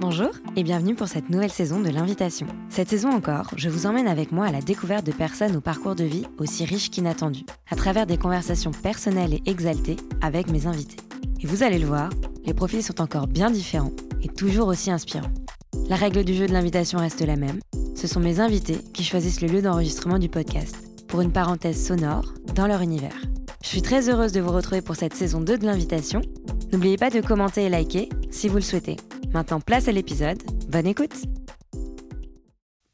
Bonjour et bienvenue pour cette nouvelle saison de l'invitation. Cette saison encore, je vous emmène avec moi à la découverte de personnes au parcours de vie aussi riche qu'inattendu, à travers des conversations personnelles et exaltées avec mes invités. Et vous allez le voir, les profils sont encore bien différents et toujours aussi inspirants. La règle du jeu de l'invitation reste la même, ce sont mes invités qui choisissent le lieu d'enregistrement du podcast, pour une parenthèse sonore dans leur univers. Je suis très heureuse de vous retrouver pour cette saison 2 de l'invitation. N'oubliez pas de commenter et liker si vous le souhaitez. Maintenant, place à l'épisode. Bonne écoute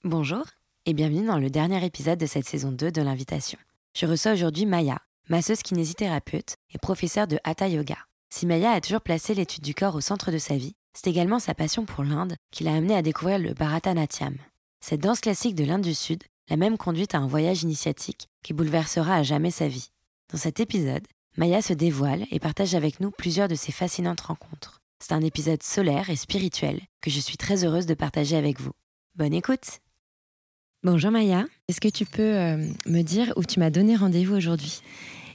Bonjour et bienvenue dans le dernier épisode de cette saison 2 de l'invitation. Je reçois aujourd'hui Maya, masseuse kinésithérapeute et professeure de Hatha Yoga. Si Maya a toujours placé l'étude du corps au centre de sa vie, c'est également sa passion pour l'Inde qui l'a amenée à découvrir le Bharatanatyam. Cette danse classique de l'Inde du Sud l'a même conduite à un voyage initiatique qui bouleversera à jamais sa vie. Dans cet épisode, Maya se dévoile et partage avec nous plusieurs de ses fascinantes rencontres. C'est un épisode solaire et spirituel que je suis très heureuse de partager avec vous. Bonne écoute. Bonjour Maya, est-ce que tu peux euh, me dire où tu m'as donné rendez-vous aujourd'hui?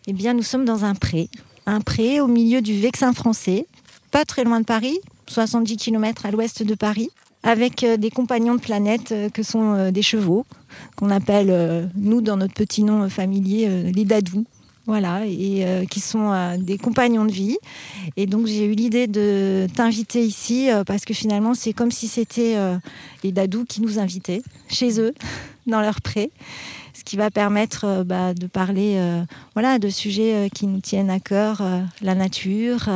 Eh bien, nous sommes dans un pré, un pré au milieu du Vexin français, pas très loin de Paris, 70 km à l'ouest de Paris, avec euh, des compagnons de planète euh, que sont des chevaux, qu'on appelle, nous, dans notre petit nom familier, les dadous voilà, et euh, qui sont euh, des compagnons de vie. Et donc j'ai eu l'idée de t'inviter ici euh, parce que finalement c'est comme si c'était les dadous qui nous invitaient chez eux, dans leur pré, ce qui va permettre bah, de parler voilà, de sujets qui nous tiennent à cœur, la nature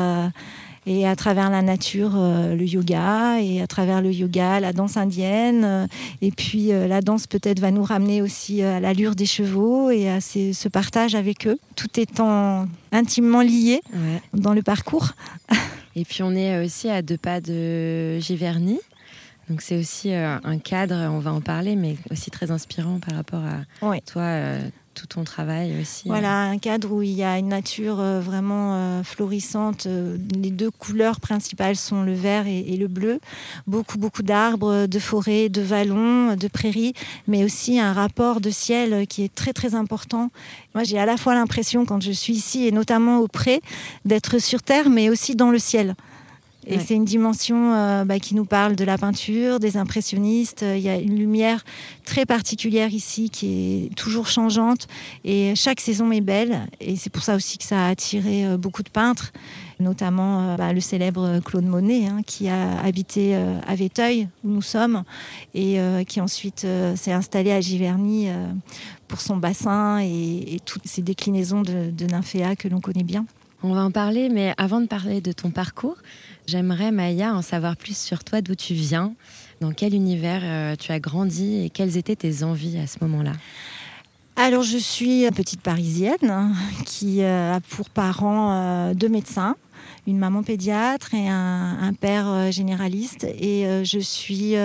et à travers la nature, euh, le yoga, et à travers le yoga, la danse indienne. Euh, et puis euh, la danse peut-être va nous ramener aussi à l'allure des chevaux et à ce partage avec eux, tout étant intimement lié dans le parcours. Et puis on est aussi à deux pas de Giverny. Donc c'est aussi un cadre, on va en parler, mais aussi très inspirant par rapport à toi, ton travail aussi. Voilà, un cadre où il y a une nature euh, vraiment euh, florissante. Euh, les deux couleurs principales sont le vert et, le bleu. Beaucoup, beaucoup d'arbres, de forêts, de vallons, de prairies, mais aussi un rapport de ciel qui est très, très important. Moi, j'ai à la fois l'impression, quand je suis ici, et notamment au pré, d'être sur Terre, mais aussi dans le ciel. Et c'est une dimension euh, bah, qui nous parle de la peinture, des impressionnistes. Il y a une lumière très particulière ici qui est toujours changeante et chaque saison est belle. Et c'est pour ça aussi que ça a attiré euh, beaucoup de peintres, notamment euh, bah, le célèbre Claude Monet hein, qui a habité à Véteuil où nous sommes et qui ensuite s'est installé à Giverny pour son bassin et, toutes ces déclinaisons de, de nymphéas que l'on connaît bien. On va en parler, mais avant de parler de ton parcours, J'aimerais, Maya, en savoir plus sur toi, d'où tu viens, dans quel univers euh, tu as grandi et quelles étaient tes envies à ce moment-là? Alors, je suis une petite parisienne hein, qui euh, a pour parents euh, deux médecins une maman pédiatre et un, père généraliste. Et je suis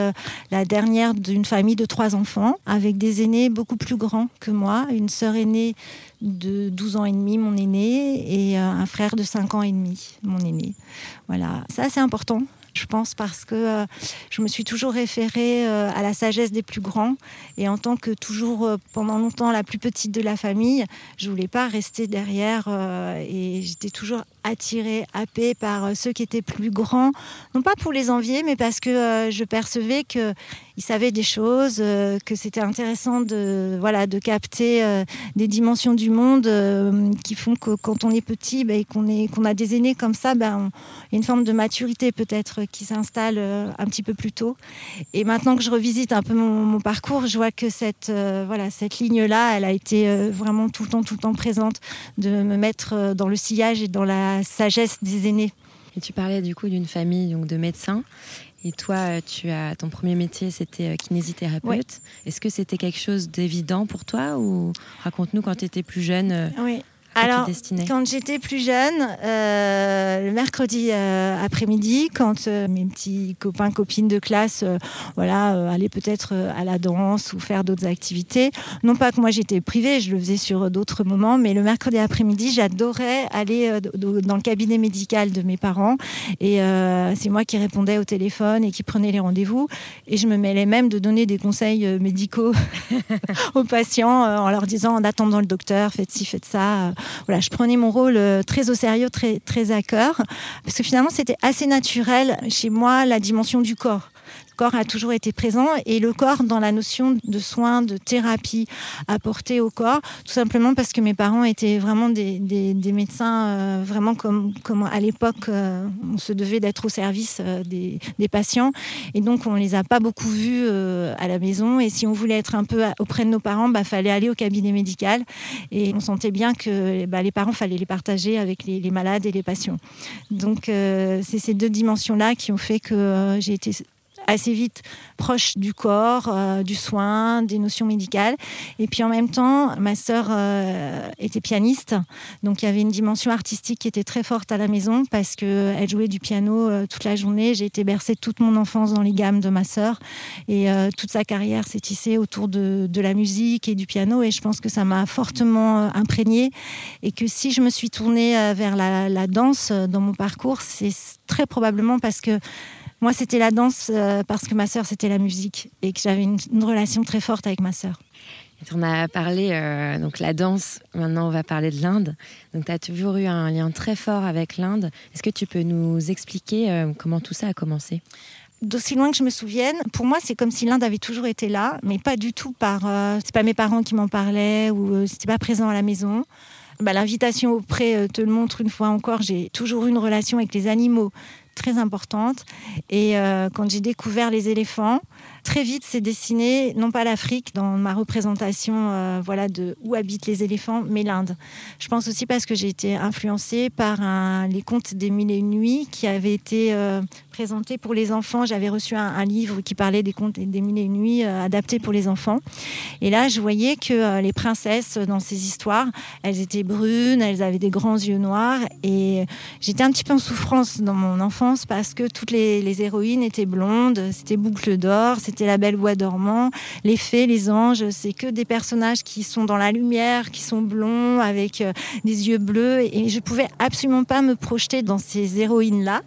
la dernière d'une famille de trois enfants, avec des aînés beaucoup plus grands que moi, une sœur aînée de 12 ans et demi, mon aîné, et un frère de 5 ans et demi, mon aîné. Voilà, ça c'est important je pense, parce que euh, je me suis toujours référée euh, à la sagesse des plus grands. Et en tant que toujours, euh, pendant longtemps, la plus petite de la famille, je voulais pas rester derrière. et j'étais toujours attirée, happée par ceux qui étaient plus grands. Non pas pour les envier, mais parce que je percevais qu'ils savaient des choses, que c'était intéressant de, voilà, de capter des dimensions du monde qui font que quand on est petit ben, et qu'on qu'on a des aînés comme ça, ben, il y a une forme de maturité peut-être qui s'installe euh, un petit peu plus tôt. Et maintenant que je revisite un peu mon, parcours, je vois que cette, euh, voilà, cette ligne-là, elle a été euh, vraiment tout le temps, tout le temps présente, de me mettre dans le sillage et dans la sagesse des aînés. Et tu parlais du coup d'une famille donc, de médecins. Et toi, tu as ton premier métier, c'était kinésithérapeute. Est-ce que c'était quelque chose d'évident pour toi ou raconte-nous quand tu étais plus jeune Oui. Alors, quand j'étais plus jeune, euh, le mercredi euh, après-midi, quand euh, mes petits copains, copines de classe, voilà, allaient peut-être à la danse ou faire d'autres activités, non pas que moi j'étais privée, je le faisais sur d'autres moments, mais le mercredi après-midi, j'adorais aller dans le cabinet médical de mes parents et c'est moi qui répondais au téléphone et qui prenais les rendez-vous et je me mêlais même de donner des conseils médicaux aux patients en leur disant en attendant le docteur, faites ci, faites ça je prenais mon rôle très au sérieux, très, très à cœur, parce que finalement, c'était assez naturel chez moi la dimension du corps corps a toujours été présent et le corps dans la notion de soins, de thérapie apportée au corps, tout simplement parce que mes parents étaient vraiment des, médecins, euh, vraiment comme, à l'époque, euh, on se devait d'être au service euh, des, patients. Et donc, on les a pas beaucoup vus à la maison. Et si on voulait être un peu auprès de nos parents, il bah, fallait aller au cabinet médical. Et on sentait bien que bah, les parents, fallait les partager avec les malades et les patients. Donc, c'est ces deux dimensions-là qui ont fait que j'ai été assez vite proche du corps, euh, du soin, des notions médicales. Et puis en même temps, ma sœur euh, était pianiste, donc il y avait une dimension artistique qui était très forte à la maison parce qu'elle jouait du piano euh, toute la journée. J'ai été bercée toute mon enfance dans les gammes de ma sœur et toute sa carrière s'est tissée autour de, la musique et du piano et je pense que ça m'a fortement imprégnée et que si je me suis tournée vers la danse dans mon parcours, c'est très probablement parce que moi, c'était la danse euh, parce que ma sœur, c'était la musique et que j'avais une, relation très forte avec ma sœur. On a parlé, euh, donc la danse, maintenant on va parler de l'Inde. Donc tu as toujours eu un lien très fort avec l'Inde. Est-ce que tu peux nous expliquer euh, comment tout ça a commencé? D'aussi loin que je me souvienne, pour moi c'est comme si l'Inde avait toujours été là, mais pas du tout par... c'est pas mes parents qui m'en parlaient ou c'était pas présent à la maison. Bah, L'invitation auprès te le montre une fois encore, j'ai toujours eu une relation avec les animaux très importante. Et euh, quand j'ai découvert les éléphants, très vite s'est dessiné, non pas l'Afrique dans ma représentation euh, voilà, de où habitent les éléphants, mais l'Inde. Je pense aussi parce que j'ai été influencée par les contes des mille et une nuits qui avaient été euh, présentés pour les enfants. J'avais reçu un, livre qui parlait des contes des mille et une nuits adaptés pour les enfants. Et là, je voyais que les princesses dans ces histoires, elles étaient brunes, elles avaient des grands yeux noirs. Et j'étais un petit peu en souffrance dans mon enfance parce que toutes les, héroïnes étaient blondes, c'était Boucle d'Or, c'était La Belle Voix dormant, les fées, les anges, c'est que des personnages qui sont dans la lumière, qui sont blonds, avec euh, des yeux bleus. Et je pouvais absolument pas me projeter dans ces héroïnes-là.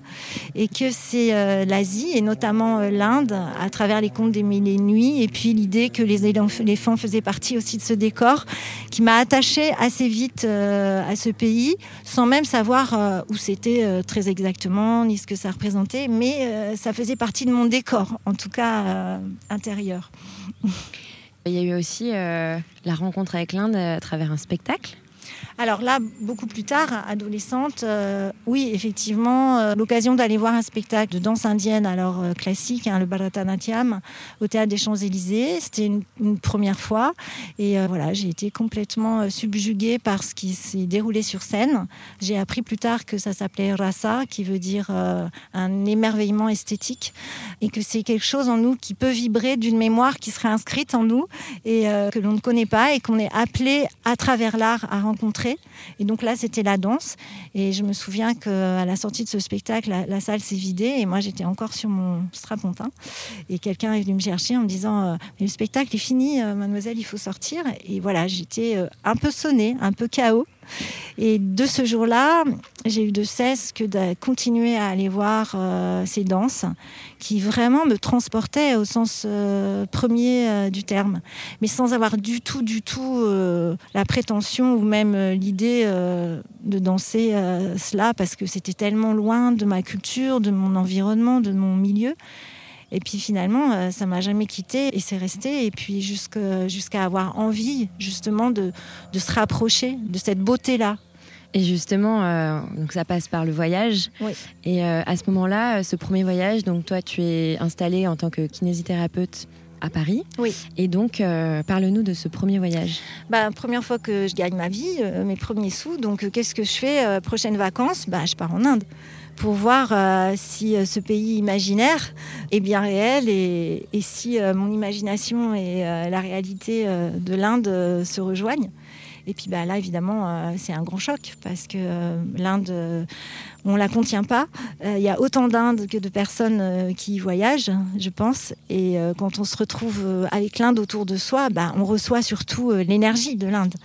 Et que c'est euh, l'Asie, et notamment euh, l'Inde, à travers les contes des mille et nuits, et puis l'idée que les éléphants faisaient partie aussi de ce décor, qui m'a attachée assez vite à ce pays, sans même savoir où c'était très exactement, ni ce que ça représentait, mais euh, ça faisait partie de mon décor, en tout cas euh, intérieur. Il y a eu aussi euh, la rencontre avec l'Inde à travers un spectacle. Alors là, beaucoup plus tard, adolescente, euh, oui, effectivement, euh, l'occasion d'aller voir un spectacle de danse indienne, alors euh, classique, hein, le Bharatanatyam, au théâtre des Champs-Élysées. C'était une, première fois. Et voilà, j'ai été complètement subjuguée par ce qui s'est déroulé sur scène. J'ai appris plus tard que ça s'appelait rasa, qui veut dire un émerveillement esthétique, et que c'est quelque chose en nous qui peut vibrer d'une mémoire qui serait inscrite en nous et que l'on ne connaît pas et qu'on est appelé à travers l'art à rencontrer et donc là, c'était la danse. Et je me souviens qu'à la sortie de ce spectacle, la, salle s'est vidée et moi, j'étais encore sur mon strapontin. Et quelqu'un est venu me chercher en me disant euh, Le spectacle est fini, euh, mademoiselle, il faut sortir. Et voilà, j'étais euh, un peu sonnée, un peu chaos. Et de ce jour-là, j'ai eu de cesse que de continuer à aller voir euh, ces danses qui vraiment me transportaient au sens euh, premier euh, du terme, mais sans avoir du tout, du tout la prétention ou même l'idée de danser cela parce que c'était tellement loin de ma culture, de mon environnement, de mon milieu. Et puis finalement, euh, ça m'a jamais quitté et c'est resté. Et puis jusqu'à avoir envie justement de, de, se rapprocher de cette beauté-là. Et justement, euh, donc ça passe par le voyage. Oui. Et euh, à ce moment-là, ce premier voyage, donc toi, tu es installée en tant que kinésithérapeute à Paris. Oui. Et donc, parle-nous de ce premier voyage. Bah, première fois que je gagne ma vie, mes premiers sous. Donc, qu'est-ce que je fais Prochaines vacances, bah, je pars en Inde pour voir euh, si euh, ce pays imaginaire est bien réel et, si euh, mon imagination et la réalité de l'Inde se rejoignent. Et puis bah, là, évidemment, c'est un grand choc parce que l'Inde, on ne la contient pas. Il y a autant d'Inde que de personnes qui y voyagent, je pense. Et quand on se retrouve avec l'Inde autour de soi, bah, on reçoit surtout l'énergie de l'Inde.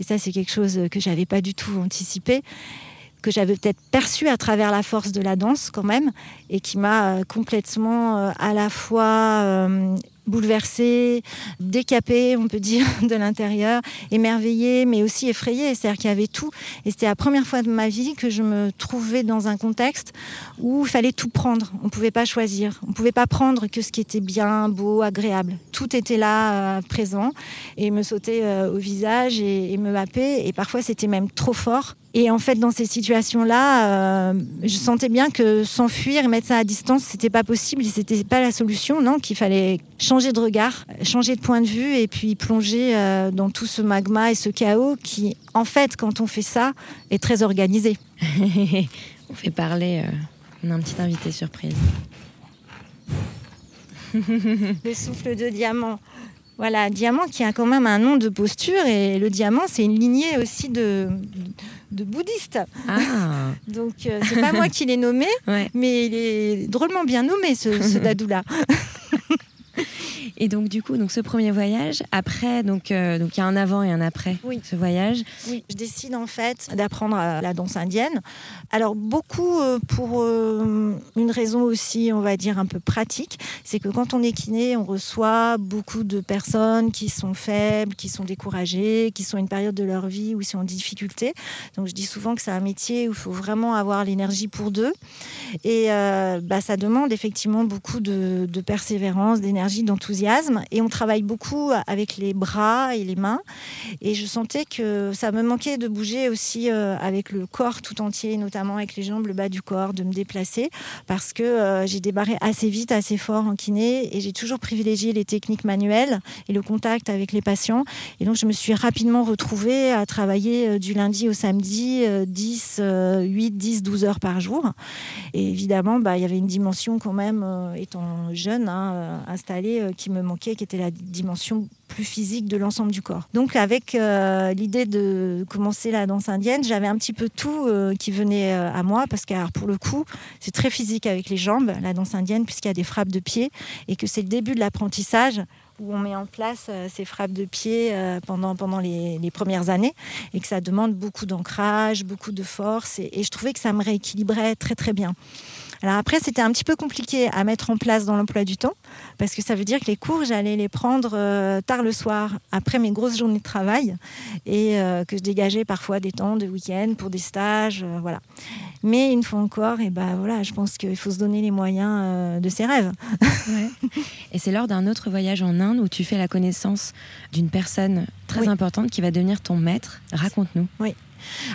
Et ça, c'est quelque chose que je n'avais pas du tout anticipé que j'avais peut-être perçu à travers la force de la danse quand même, et qui m'a euh, complètement euh, à la fois euh, bouleversée, décapée, on peut dire, de l'intérieur, émerveillée, mais aussi effrayée. C'est-à-dire qu'il y avait tout. Et c'était la première fois de ma vie que je me trouvais dans un contexte où il fallait tout prendre. On ne pouvait pas choisir. On ne pouvait pas prendre que ce qui était bien, beau, agréable. Tout était là, présent, et me sautait au visage et, me happait. Et parfois, c'était même trop fort. Et en fait, dans ces situations-là, euh, je sentais bien que s'enfuir et mettre ça à distance, c'était pas possible, c'était pas la solution, non, qu'il fallait changer de regard, changer de point de vue et puis plonger euh, dans tout ce magma et ce chaos qui, en fait, quand on fait ça, est très organisé. on fait parler, euh, on a un petit invité surprise. Le souffle de diamant. Voilà, diamant qui a quand même un nom de posture et le diamant, c'est une lignée aussi de, de bouddhistes. Ah. Donc, euh, c'est pas moi qui l'ai nommé, Ouais. mais il est drôlement bien nommé, ce, ce dadou-là. Et donc du coup, donc ce premier voyage, après, donc euh, donc il y a un avant et un après Oui. ce voyage. Oui, je décide en fait d'apprendre euh, la danse indienne. Alors beaucoup euh, pour euh, une raison aussi, on va dire un peu pratique, c'est que quand on est kiné, on reçoit beaucoup de personnes qui sont faibles, qui sont découragées, qui sont à une période de leur vie où ils sont en difficulté. Donc je dis souvent que c'est un métier où il faut vraiment avoir l'énergie pour deux. Et bah, ça demande effectivement beaucoup de, de persévérance, d'énergie, d'enthousiasme. Et on travaille beaucoup avec les bras et les mains. Et je sentais que ça me manquait de bouger aussi euh, avec le corps tout entier, notamment avec les jambes, le bas du corps, de me déplacer. Parce que euh, j'ai débarré assez vite, assez fort en kiné. Et j'ai toujours privilégié les techniques manuelles et le contact avec les patients. Et donc je me suis rapidement retrouvée à travailler euh, du lundi au samedi, euh, 10, euh, 8, 10, 12 heures par jour. Et évidemment, bah, il y avait une dimension quand même, étant jeune, hein, installée, qui me manquait, qui était la dimension plus physique de l'ensemble du corps. Donc avec euh, l'idée de commencer la danse indienne, j'avais un petit peu tout euh, qui venait euh, à moi, parce que pour le coup, c'est très physique avec les jambes, la danse indienne, puisqu'il y a des frappes de pied, et que c'est le début de l'apprentissage où on met en place ces frappes de pied pendant, pendant les, les premières années et que ça demande beaucoup d'ancrage, beaucoup de force et, et je trouvais que ça me rééquilibrait très très bien. Alors après, c'était un petit peu compliqué à mettre en place dans l'emploi du temps, parce que ça veut dire que les cours, j'allais les prendre euh, tard le soir, après mes grosses journées de travail, et euh, que je dégageais parfois des temps de week-end pour des stages, euh, voilà. Mais une fois encore, et ben voilà, je pense qu'il faut se donner les moyens de ses rêves. Et c'est lors d'un autre voyage en Inde où tu fais la connaissance d'une personne très Oui. importante qui va devenir ton maître. Raconte-nous.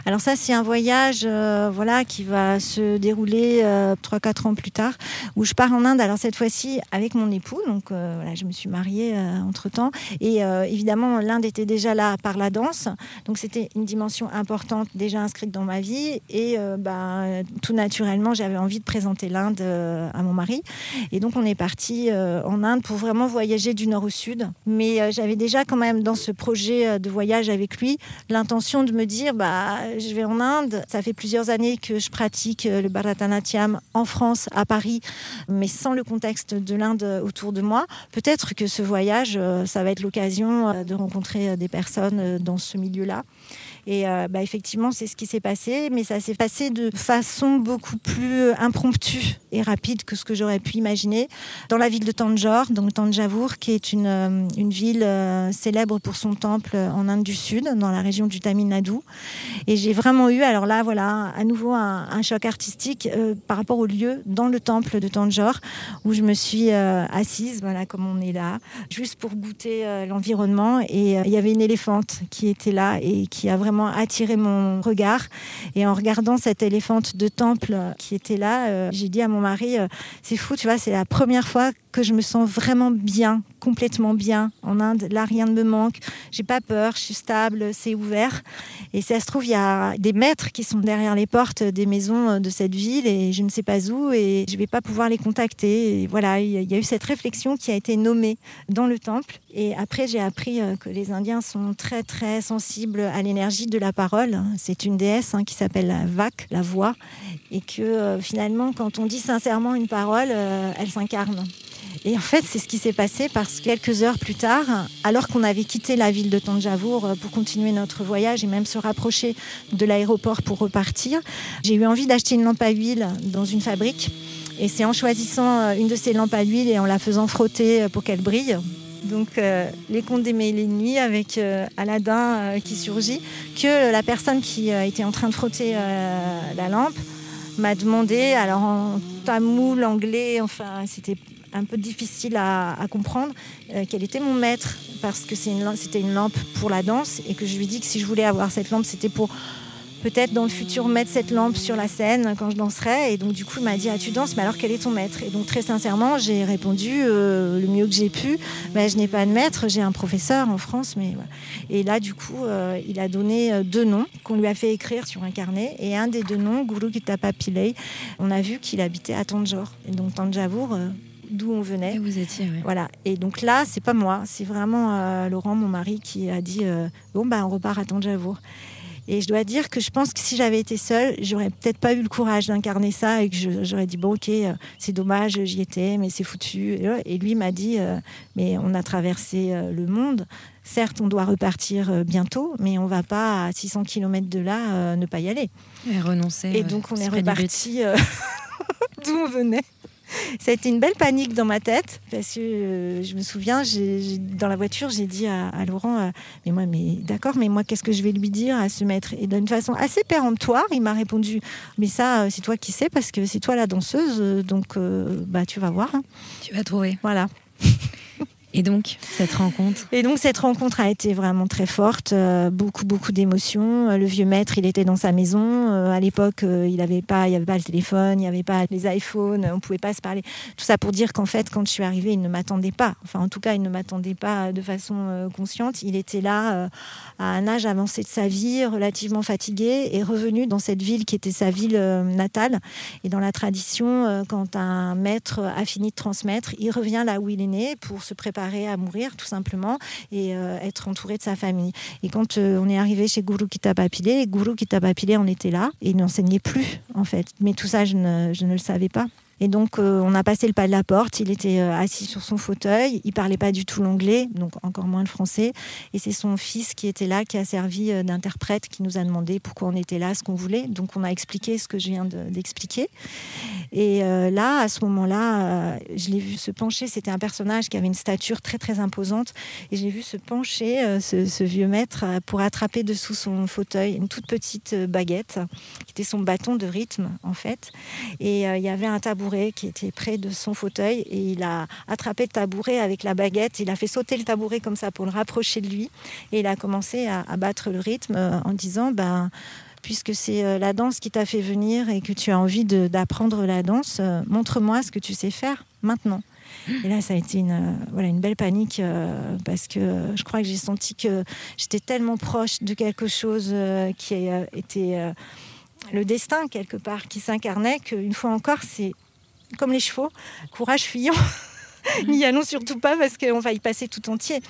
Alors ça, c'est un voyage euh, voilà, qui va se dérouler euh, 3-4 ans plus tard, où je pars en Inde, alors cette fois-ci avec mon époux, donc euh, voilà, je me suis mariée euh, entre-temps, et évidemment l'Inde était déjà là par la danse, donc c'était une dimension importante déjà inscrite dans ma vie, et ben, tout naturellement j'avais envie de présenter l'Inde à mon mari, et donc on est parti en Inde pour vraiment voyager du nord au sud, mais j'avais déjà quand même dans ce projet de voyage avec lui l'intention de me dire bah je vais en Inde. Ça fait plusieurs années que je pratique euh, le Bharatanatyam en France, à Paris, mais sans le contexte de l'Inde autour de moi. Peut-être que ce voyage, euh, ça va être l'occasion euh, de rencontrer des personnes dans ce milieu-là. Et euh, bah, effectivement, c'est ce qui s'est passé, mais ça s'est passé de façon beaucoup plus impromptue et rapide que ce que j'aurais pu imaginer. Dans la ville de Tanjore, donc Tanjavur, qui est une, euh, une ville euh, célèbre pour son temple en Inde du Sud, dans la région du Tamil Nadu. Et j'ai vraiment eu, alors là, voilà, à nouveau un, choc artistique euh, par rapport au lieu dans le temple de Tanjore, où je me suis euh, assise, voilà, comme on est là, juste pour goûter euh, l'environnement. Et euh, il y avait une éléphante qui était là et qui a vraiment attiré mon regard. Et en regardant cette éléphante de temple euh, qui était là, euh, j'ai dit à mon mari, euh, c'est fou, tu vois, c'est la première fois que je me sens vraiment bien, complètement bien en Inde. Là, rien ne me manque. J'ai pas peur, je suis stable, c'est ouvert. Et ça se trouve, il y a des maîtres qui sont derrière les portes des maisons de cette ville et je ne sais pas où et je vais pas pouvoir les contacter. Et voilà, il y a eu cette réflexion qui a été nommée dans le temple. Et après, j'ai appris que les Indiens sont très, très sensibles à l'énergie de la parole. C'est une déesse hein, qui s'appelle la Vak, la voix. Et que euh, finalement, quand on dit sincèrement une parole, euh, elle s'incarne. Et en fait, c'est ce qui s'est passé parce que quelques heures plus tard, alors qu'on avait quitté la ville de Tanjavour pour continuer notre voyage et même se rapprocher de l'aéroport pour repartir, j'ai eu envie d'acheter une lampe à huile dans une fabrique. Et c'est en choisissant une de ces lampes à huile et en la faisant frotter pour qu'elle brille donc euh, les contes des mille et nuits avec euh, Aladdin euh, qui surgit, que la personne qui était en train de frotter la lampe m'a demandé, alors en tamoul, anglais, enfin c'était un peu difficile à, comprendre, quel était mon maître, parce que c'était une lampe pour la danse et que je lui ai dit que si je voulais avoir cette lampe, c'était pour peut-être dans le futur mettre cette lampe sur la scène quand je danserai. Et donc du coup, il m'a dit ah tu danses, mais alors quel est ton maître? Et donc très sincèrement, j'ai répondu euh, le mieux que j'ai pu. Mais je n'ai pas de maître, j'ai un professeur en France, mais Et là, du coup, euh, il a donné euh, deux noms qu'on lui a fait écrire sur un carnet. Et un des deux noms, Guru Kitapa on a vu qu'il habitait à Tanjore. Et donc Tanjavour d'où on venait. Et vous étiez, Voilà. Et donc là, c'est pas moi, c'est vraiment Laurent, mon mari, qui a dit bon bah on repart à Tanjavour. Et je dois dire que je pense que si j'avais été seule, j'aurais peut-être pas eu le courage d'incarner ça et que j'aurais dit bon ok, euh, c'est dommage, j'y étais, mais c'est foutu. Et lui m'a dit euh, mais on a traversé euh, le monde. Certes, on doit repartir bientôt, mais on va pas à 600 km de là ne pas y aller. Et renoncer. Et donc on est reparti d'où on venait. Ça a été une belle panique dans ma tête parce que euh, je me souviens, dans la voiture, j'ai dit à, Laurent, euh, mais moi, mais d'accord, mais moi, qu'est-ce que je vais lui dire à ce maître? Et d'une façon assez péremptoire, il m'a répondu, mais ça, euh, c'est toi qui sais parce que c'est toi la danseuse, donc bah tu vas voir. Hein. Tu vas trouver. Voilà. Et donc, cette rencontre? Et donc, cette rencontre a été vraiment très forte. Euh, beaucoup, beaucoup d'émotions. Euh, le vieux maître, il était dans sa maison. Euh, à l'époque, il n'avait pas, il n'y avait pas le téléphone, il n'y avait pas les iPhones, on ne pouvait pas se parler. Tout ça pour dire qu'en fait, quand je suis arrivée, il ne m'attendait pas. Enfin, en tout cas, il ne m'attendait pas de façon consciente. Il était là à un âge avancé de sa vie, relativement fatigué, et revenu dans cette ville qui était sa ville natale. Et dans la tradition, quand un maître a fini de transmettre, il revient là où il est né pour se préparer à mourir tout simplement et euh, être entouré de sa famille. Et quand euh, on est arrivé chez Guru Kitabapile, Guru Kitabapile on était là et il n'enseignait plus en fait. Mais tout ça, je ne, je ne le savais pas. Et donc, euh, on a passé le pas de la porte. Il était euh, assis sur son fauteuil. Il parlait pas du tout l'anglais, donc encore moins le français. Et c'est son fils qui était là, qui a servi euh, d'interprète, qui nous a demandé pourquoi on était là, ce qu'on voulait. Donc, on a expliqué ce que je viens d'expliquer. et là, à ce moment-là, je l'ai vu se pencher. C'était un personnage qui avait une stature très, très imposante. Et j'ai vu se pencher, ce, vieux maître, pour attraper dessous son fauteuil une toute petite baguette, qui était son bâton de rythme, en fait. Et il y avait un tabou qui était près de son fauteuil et il a attrapé le tabouret avec la baguette. Il a fait sauter le tabouret comme ça pour le rapprocher de lui et il a commencé à, battre le rythme euh, en disant ben, puisque c'est euh, la danse qui t'a fait venir et que tu as envie d'apprendre la danse, euh, montre-moi ce que tu sais faire maintenant. Et là, ça a été une, voilà, une belle panique parce que je crois que j'ai senti que j'étais tellement proche de quelque chose qui était le destin quelque part, qui s'incarnait, qu'une fois encore, c'est comme les chevaux, courage fuyant. N'y allons surtout pas parce qu'on va y passer tout entier.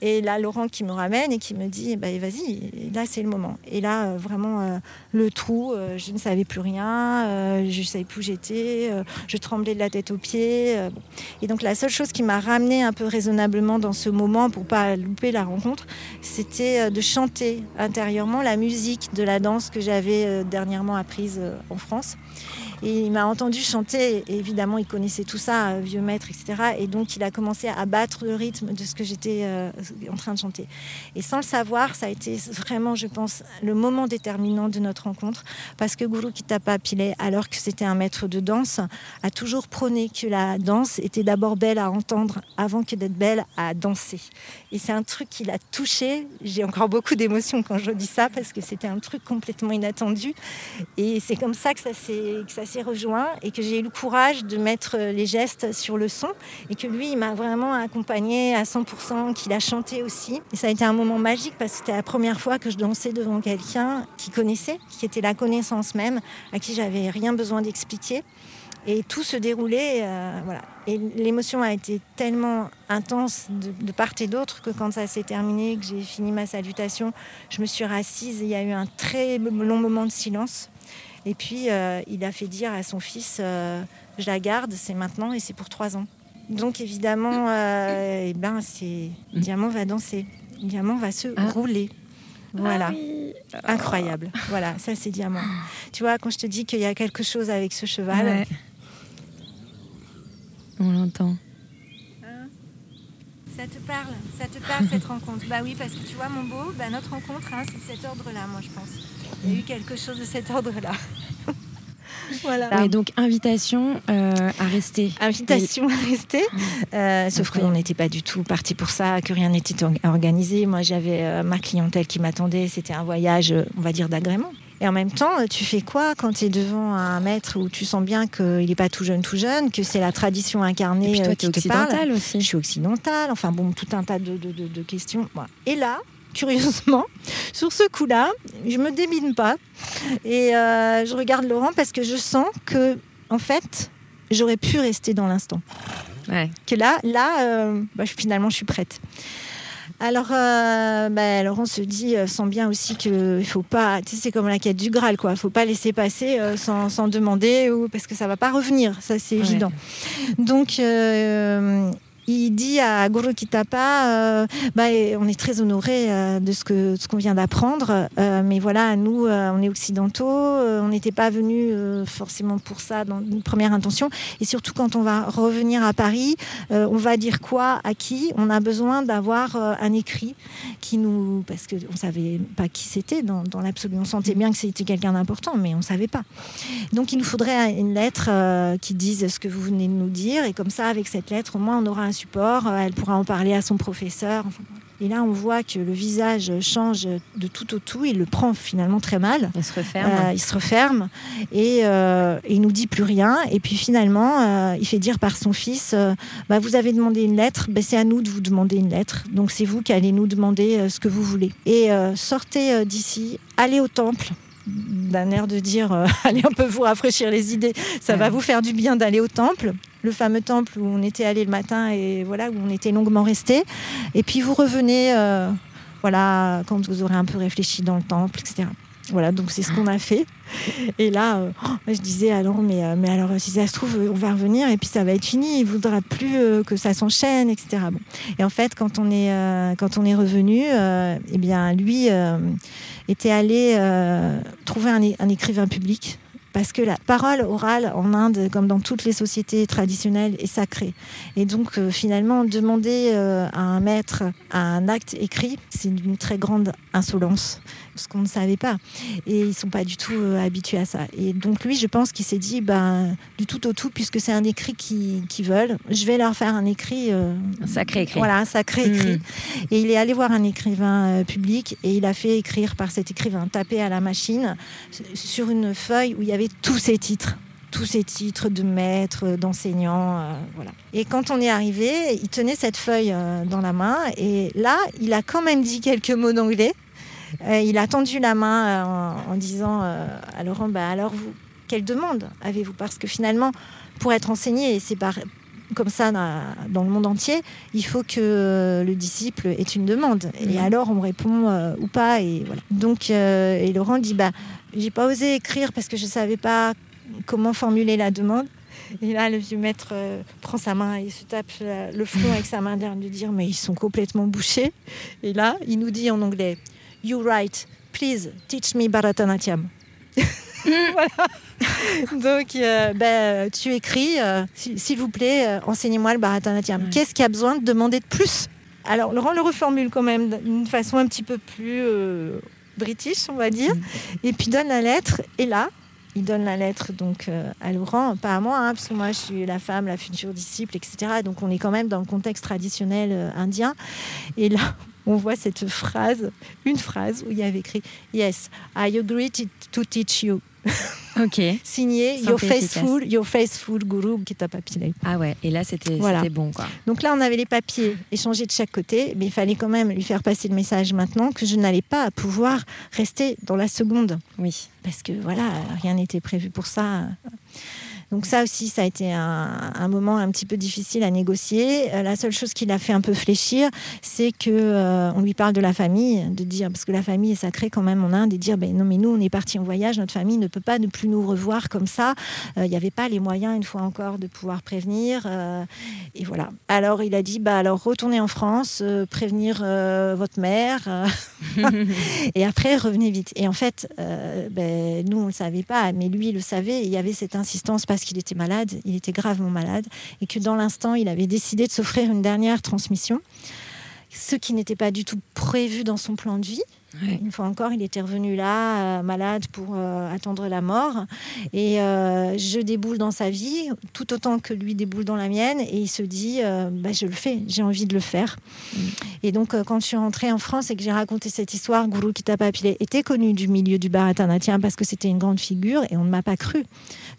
Et là, Laurent qui me ramène et qui me dit bah, vas-y, là, c'est le moment. Et là, euh, vraiment, euh, le trou, euh, je ne savais plus rien, je ne savais plus où j'étais, je tremblais de la tête aux pieds. Et donc, la seule chose qui m'a ramené un peu raisonnablement dans ce moment pour pas louper la rencontre, c'était de chanter intérieurement la musique de la danse que j'avais dernièrement apprise en France. Et il m'a entendu chanter, et évidemment, il connaissait tout ça, euh, vieux maître, etc. Et donc, il a commencé à battre le rythme de ce que j'étais euh, en train de chanter. Et sans le savoir, ça a été vraiment, je pense, le moment déterminant de notre rencontre, parce que Guru Kitapa Pillay, alors que c'était un maître de danse, a toujours prôné que la danse était d'abord belle à entendre avant que d'être belle à danser. Et c'est un truc qui l'a touché. J'ai encore beaucoup d'émotions quand je dis ça, parce que c'était un truc complètement inattendu. Et c'est comme ça que ça s'est rejoint et que j'ai eu le courage de mettre les gestes sur le son et que lui, il m'a vraiment accompagné à 100%, qu'il a chanté aussi. Et ça a été un moment magique parce que c'était la première fois que je dansais devant quelqu'un qui connaissait, qui était la connaissance même, à qui j'avais rien besoin d'expliquer. Et tout se déroulait, euh, voilà. Et l'émotion a été tellement intense de, part et d'autre que quand ça s'est terminé, que j'ai fini ma salutation, je me suis rassise et il y a eu un très long moment de silence. Et puis, euh, il a fait dire à son fils, euh, je la garde, c'est maintenant et c'est pour trois ans. Donc évidemment, euh, eh ben, c'est Diamant va danser. Diamant va se Ah. rouler. Voilà. Ah oui. Incroyable. Voilà, ça c'est Diamant. Tu vois, quand je te dis qu'il y a quelque chose avec ce cheval, Ouais. On l'entend. ça te parle, ça te parle cette rencontre. Bah oui, parce que tu vois, mon beau, bah, notre rencontre, hein, c'est de cet ordre-là, moi je pense. Il y a eu quelque chose de cet ordre-là. voilà. Ouais, donc invitation euh, à rester. Invitation à rester. Euh, sauf qu'on n'était pas du tout parti pour ça, que rien n'était or- organisé. Moi, j'avais euh, ma clientèle qui m'attendait. C'était un voyage, on va dire, d'agrément. Et en même temps, euh, tu fais quoi quand tu es devant un maître où tu sens bien qu'il n'est pas tout jeune, tout jeune, que c'est la tradition Et incarnée puis euh, toi, qui t'es te parle occidentale Je aussi. suis occidentale, enfin bon, tout un tas de, de- de- de questions. Et là, curieusement, sur ce coup-là, je me débine pas et euh, je regarde Laurent parce que je sens que, en fait, j'aurais pu rester dans l'instant. Ouais. Que là, là, euh, bah, finalement, je suis prête. Alors, euh, bah, Laurent se dit, euh, sent bien aussi qu'il faut pas, tu sais, c'est comme la quête du Graal, quoi. faut pas laisser passer euh, sans, sans demander, ou, parce que ça va pas revenir, ça c'est Ouais. évident. Donc, euh, il dit à Guru Kitapa, euh, bah, on est très honoré euh, de ce qu'on vient d'apprendre, euh, mais voilà, nous, euh, on est occidentaux, on n'était pas venus forcément pour ça dans une première intention, et surtout quand on va revenir à Paris, on va dire quoi à qui? On a besoin d'avoir un écrit qui nous, parce que on savait pas qui c'était dans, dans l'absolu, on sentait bien que c'était quelqu'un d'important, mais on savait pas. Donc il nous faudrait une lettre qui dise ce que vous venez de nous dire, et comme ça, avec cette lettre, au moins, on aura un support. euh, elle pourra en parler à son professeur. Enfin, et là, on voit que le visage change de tout au tout. Il le prend finalement très mal. Elle se referme. Euh, il se referme et, euh, et il nous dit plus rien. Et puis finalement, euh, il fait dire par son fils bah, Vous avez demandé une lettre, bah, c'est à nous de vous demander une lettre. Donc c'est vous qui allez nous demander ce que vous voulez. Et sortez d'ici, allez au temple d'un air de dire euh, allez on peut vous rafraîchir les idées ça va vous faire du bien d'aller au temple le fameux temple où on était allé le matin et voilà où on était longuement resté. Et puis vous revenez euh, voilà quand vous aurez un peu réfléchi dans le temple etc voilà donc c'est ce qu'on a fait. Et là euh, oh, je disais alors mais euh, mais alors si ça se trouve on va revenir et puis ça va être fini. Il voudra plus que ça s'enchaîne etc bon. et en fait quand on est quand on est revenu eh bien lui était allé trouver un écrivain public parce que la parole orale en Inde, comme dans toutes les sociétés traditionnelles, est sacrée. Et donc, euh, finalement, demander euh, à un maître un acte écrit, c'est d'une très grande insolence, ce qu'on ne savait pas. Et ils sont pas du tout euh, habitués à ça. Et donc, lui, je pense qu'il s'est dit, ben, du tout au tout, puisque c'est un écrit qu'ils qui veulent, je vais leur faire un écrit. euh, Un sacré écrit. Voilà, un sacré écrit. Mm. Et il est allé voir un écrivain euh, public et il a fait écrire par cet écrivain, taper à la machine sur une feuille où il y avait tous ses titres. Tous ses titres de maître, d'enseignant, euh, voilà. Et quand on est arrivé, il tenait cette feuille euh, dans la main et là, il a quand même dit quelques mots d'anglais. Euh, il a tendu la main euh, en, en disant euh, à Laurent, bah, alors vous, quelle demande avez-vous? Parce que finalement, pour être enseigné, et c'est comme ça dans, le monde entier, il faut que le disciple ait une demande. Et Mhm. alors, on répond euh, ou pas. Et voilà. Donc, euh, et Laurent dit, bah, j'ai pas osé écrire parce que je savais pas comment formuler la demande. Et là, le vieux maître euh, prend sa main et se tape le front avec sa main derrière, lui dire, mais ils sont complètement bouchés. Et là, il nous dit en anglais, You write, please teach me Bharatanatyam. voilà. Donc, euh, ben, tu écris, euh, s'il vous plaît, euh, enseignez-moi le Bharatanatyam. Ouais. Qu'est-ce qu'il y a besoin de demander de plus? Alors, Laurent le reformule quand même d'une façon un petit peu plus british, on va dire, et puis donne la lettre. Et là, il donne la lettre donc à Laurent, pas à moi, hein, parce que moi je suis la femme, la future disciple, etc. Donc on est quand même dans le contexte traditionnel indien. Et là, on voit cette phrase, une phrase où il y avait écrit Yes, I agree to- teach you. Ok. Signé Your faithful, Your faithful Guru Kitapapilai. Ah ouais, et là c'était Voilà. c'était bon quoi. Donc là, on avait les papiers échangés de chaque côté, mais il fallait quand même lui faire passer le message maintenant que je n'allais pas pouvoir rester dans la seconde. Oui. parce que voilà, rien n'était prévu pour ça. Donc ça aussi, ça a été un, moment un petit peu difficile à négocier. Euh, la seule chose qui l'a fait un peu fléchir, c'est que euh, on lui parle de la famille, de dire parce que la famille est sacrée quand même en Inde, et dire ben non mais nous on est parti en voyage, notre famille ne peut pas ne plus nous revoir comme ça. Il n'y avait pas les moyens une fois encore de pouvoir prévenir. et voilà. Alors il a dit bah alors retournez en France, prévenir votre mère, et après revenez vite. Et en fait, ben, nous on le savait pas, mais lui il le savait. il y avait cette insistance parce qu'il était malade, il était gravement malade, et que dans l'instant, il avait décidé de s'offrir une dernière transmission, ce qui n'était pas du tout prévu dans son plan de vie. Une fois encore, il était revenu là, euh, malade, pour euh, attendre la mort. Et euh, je déboule dans sa vie, tout autant que lui déboule dans la mienne. Et il se dit, bah, je le fais, j'ai envie de le faire. Mm. Et donc, quand je suis rentrée en France et que j'ai raconté cette histoire, Guru Kitapapile était connu du milieu du Bharatanatyam parce que c'était une grande figure et on ne m'a pas cru.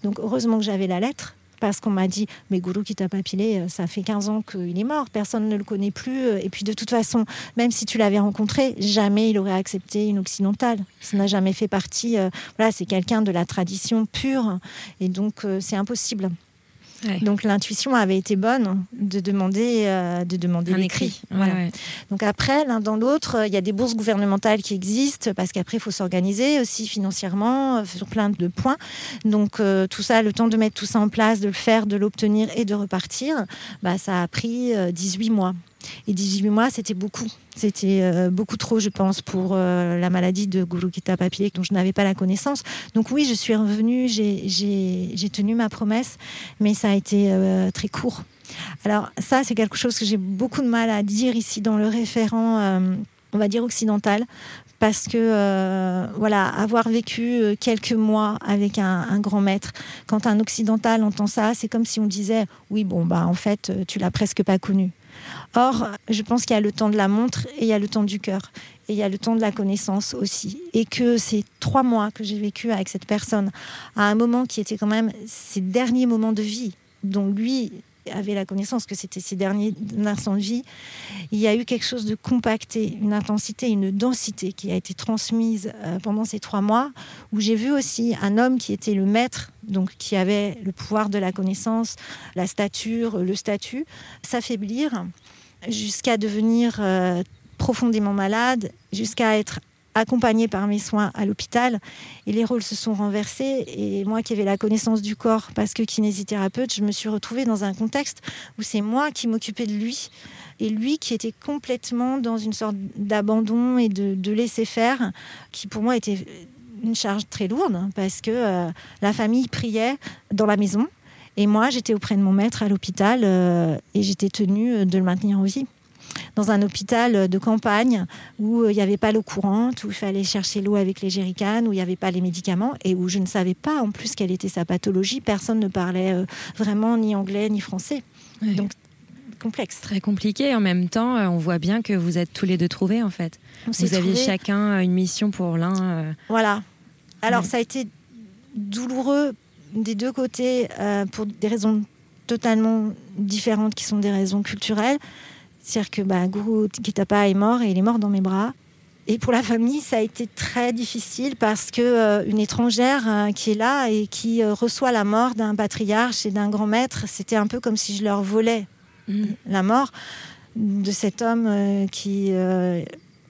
Donc, heureusement que j'avais la lettre parce qu'on m'a dit mais Guru qui t'a papillé, euh, ça fait 15 ans qu'il est mort, personne ne le connaît plus. Euh, et puis de toute façon, même si tu l'avais rencontré, jamais il aurait accepté une occidentale. Ça n'a jamais fait partie. Euh, voilà, c'est quelqu'un de la tradition pure, et donc c'est impossible. Donc l'intuition avait été bonne de demander, euh, de demander un écrit. Donc après, l'un dans l'autre, il y a des bourses gouvernementales qui existent parce qu'après, il faut s'organiser aussi financièrement euh, sur plein de points. Donc euh, tout ça, le temps de mettre tout ça en place, de le faire, de l'obtenir et de repartir, bah, ça a pris 18 mois. Et 18 mois, c'était beaucoup. C'était euh, beaucoup trop, je pense, pour euh, la maladie de Gurukita Papillé, dont je n'avais pas la connaissance. Donc oui, je suis revenue, j'ai tenu ma promesse, mais ça a été euh, très court. Alors ça, c'est quelque chose que j'ai beaucoup de mal à dire ici dans le référent, on va dire occidental, parce que voilà, avoir vécu quelques mois avec un, un, grand maître, quand un occidental entend ça, c'est comme si on disait oui bon bah en fait tu l'as presque pas connu. Or, je pense qu'il y a le temps de la montre et il y a le temps du cœur. Et il y a le temps de la connaissance aussi. Et que ces trois mois que j'ai vécu avec cette personne, à un moment qui était quand même ses derniers moments de vie, dont lui avait la connaissance que c'était ses derniers instants de vie, il y a eu quelque chose de compacté, une intensité, une densité qui a été transmise euh, pendant ces trois mois, où j'ai vu aussi un homme qui était le maître, donc qui avait le pouvoir de la connaissance, la stature, le statut, s'affaiblir jusqu'à devenir euh, profondément malade, jusqu'à être accompagné par mes soins à l'hôpital. Et les rôles se sont renversés. Et moi qui avais la connaissance du corps, parce que kinésithérapeute, je me suis retrouvée dans un contexte où c'est moi qui m'occupais de lui. Et lui qui était complètement dans une sorte d'abandon et de, laisser faire, qui pour moi était une charge très lourde, parce que euh, la famille priait dans la maison. Et moi, j'étais auprès de mon maître à l'hôpital euh, et j'étais tenue de le maintenir en vie dans un hôpital de campagne où euh, il n'y avait pas l'eau courante, où il fallait chercher l'eau avec les jerrycans, où il n'y avait pas les médicaments et où je ne savais pas en plus quelle était sa pathologie. Personne ne parlait euh, vraiment ni anglais ni français. Donc complexe. Très compliqué. En même temps, euh, on voit bien que vous êtes tous les deux trouvés en fait. vous aviez chacun une mission pour l'un. Voilà. Alors ça a été douloureux des deux côtés pour des raisons totalement différentes qui sont des raisons culturelles. C'est-à-dire que bah, Guru Kitapa est mort et il est mort dans mes bras. Et pour la famille, ça a été très difficile parce que euh, une étrangère euh, qui est là et qui euh, reçoit la mort d'un patriarche et d'un grand maître, c'était un peu comme si je leur volais mm. la mort de cet homme qui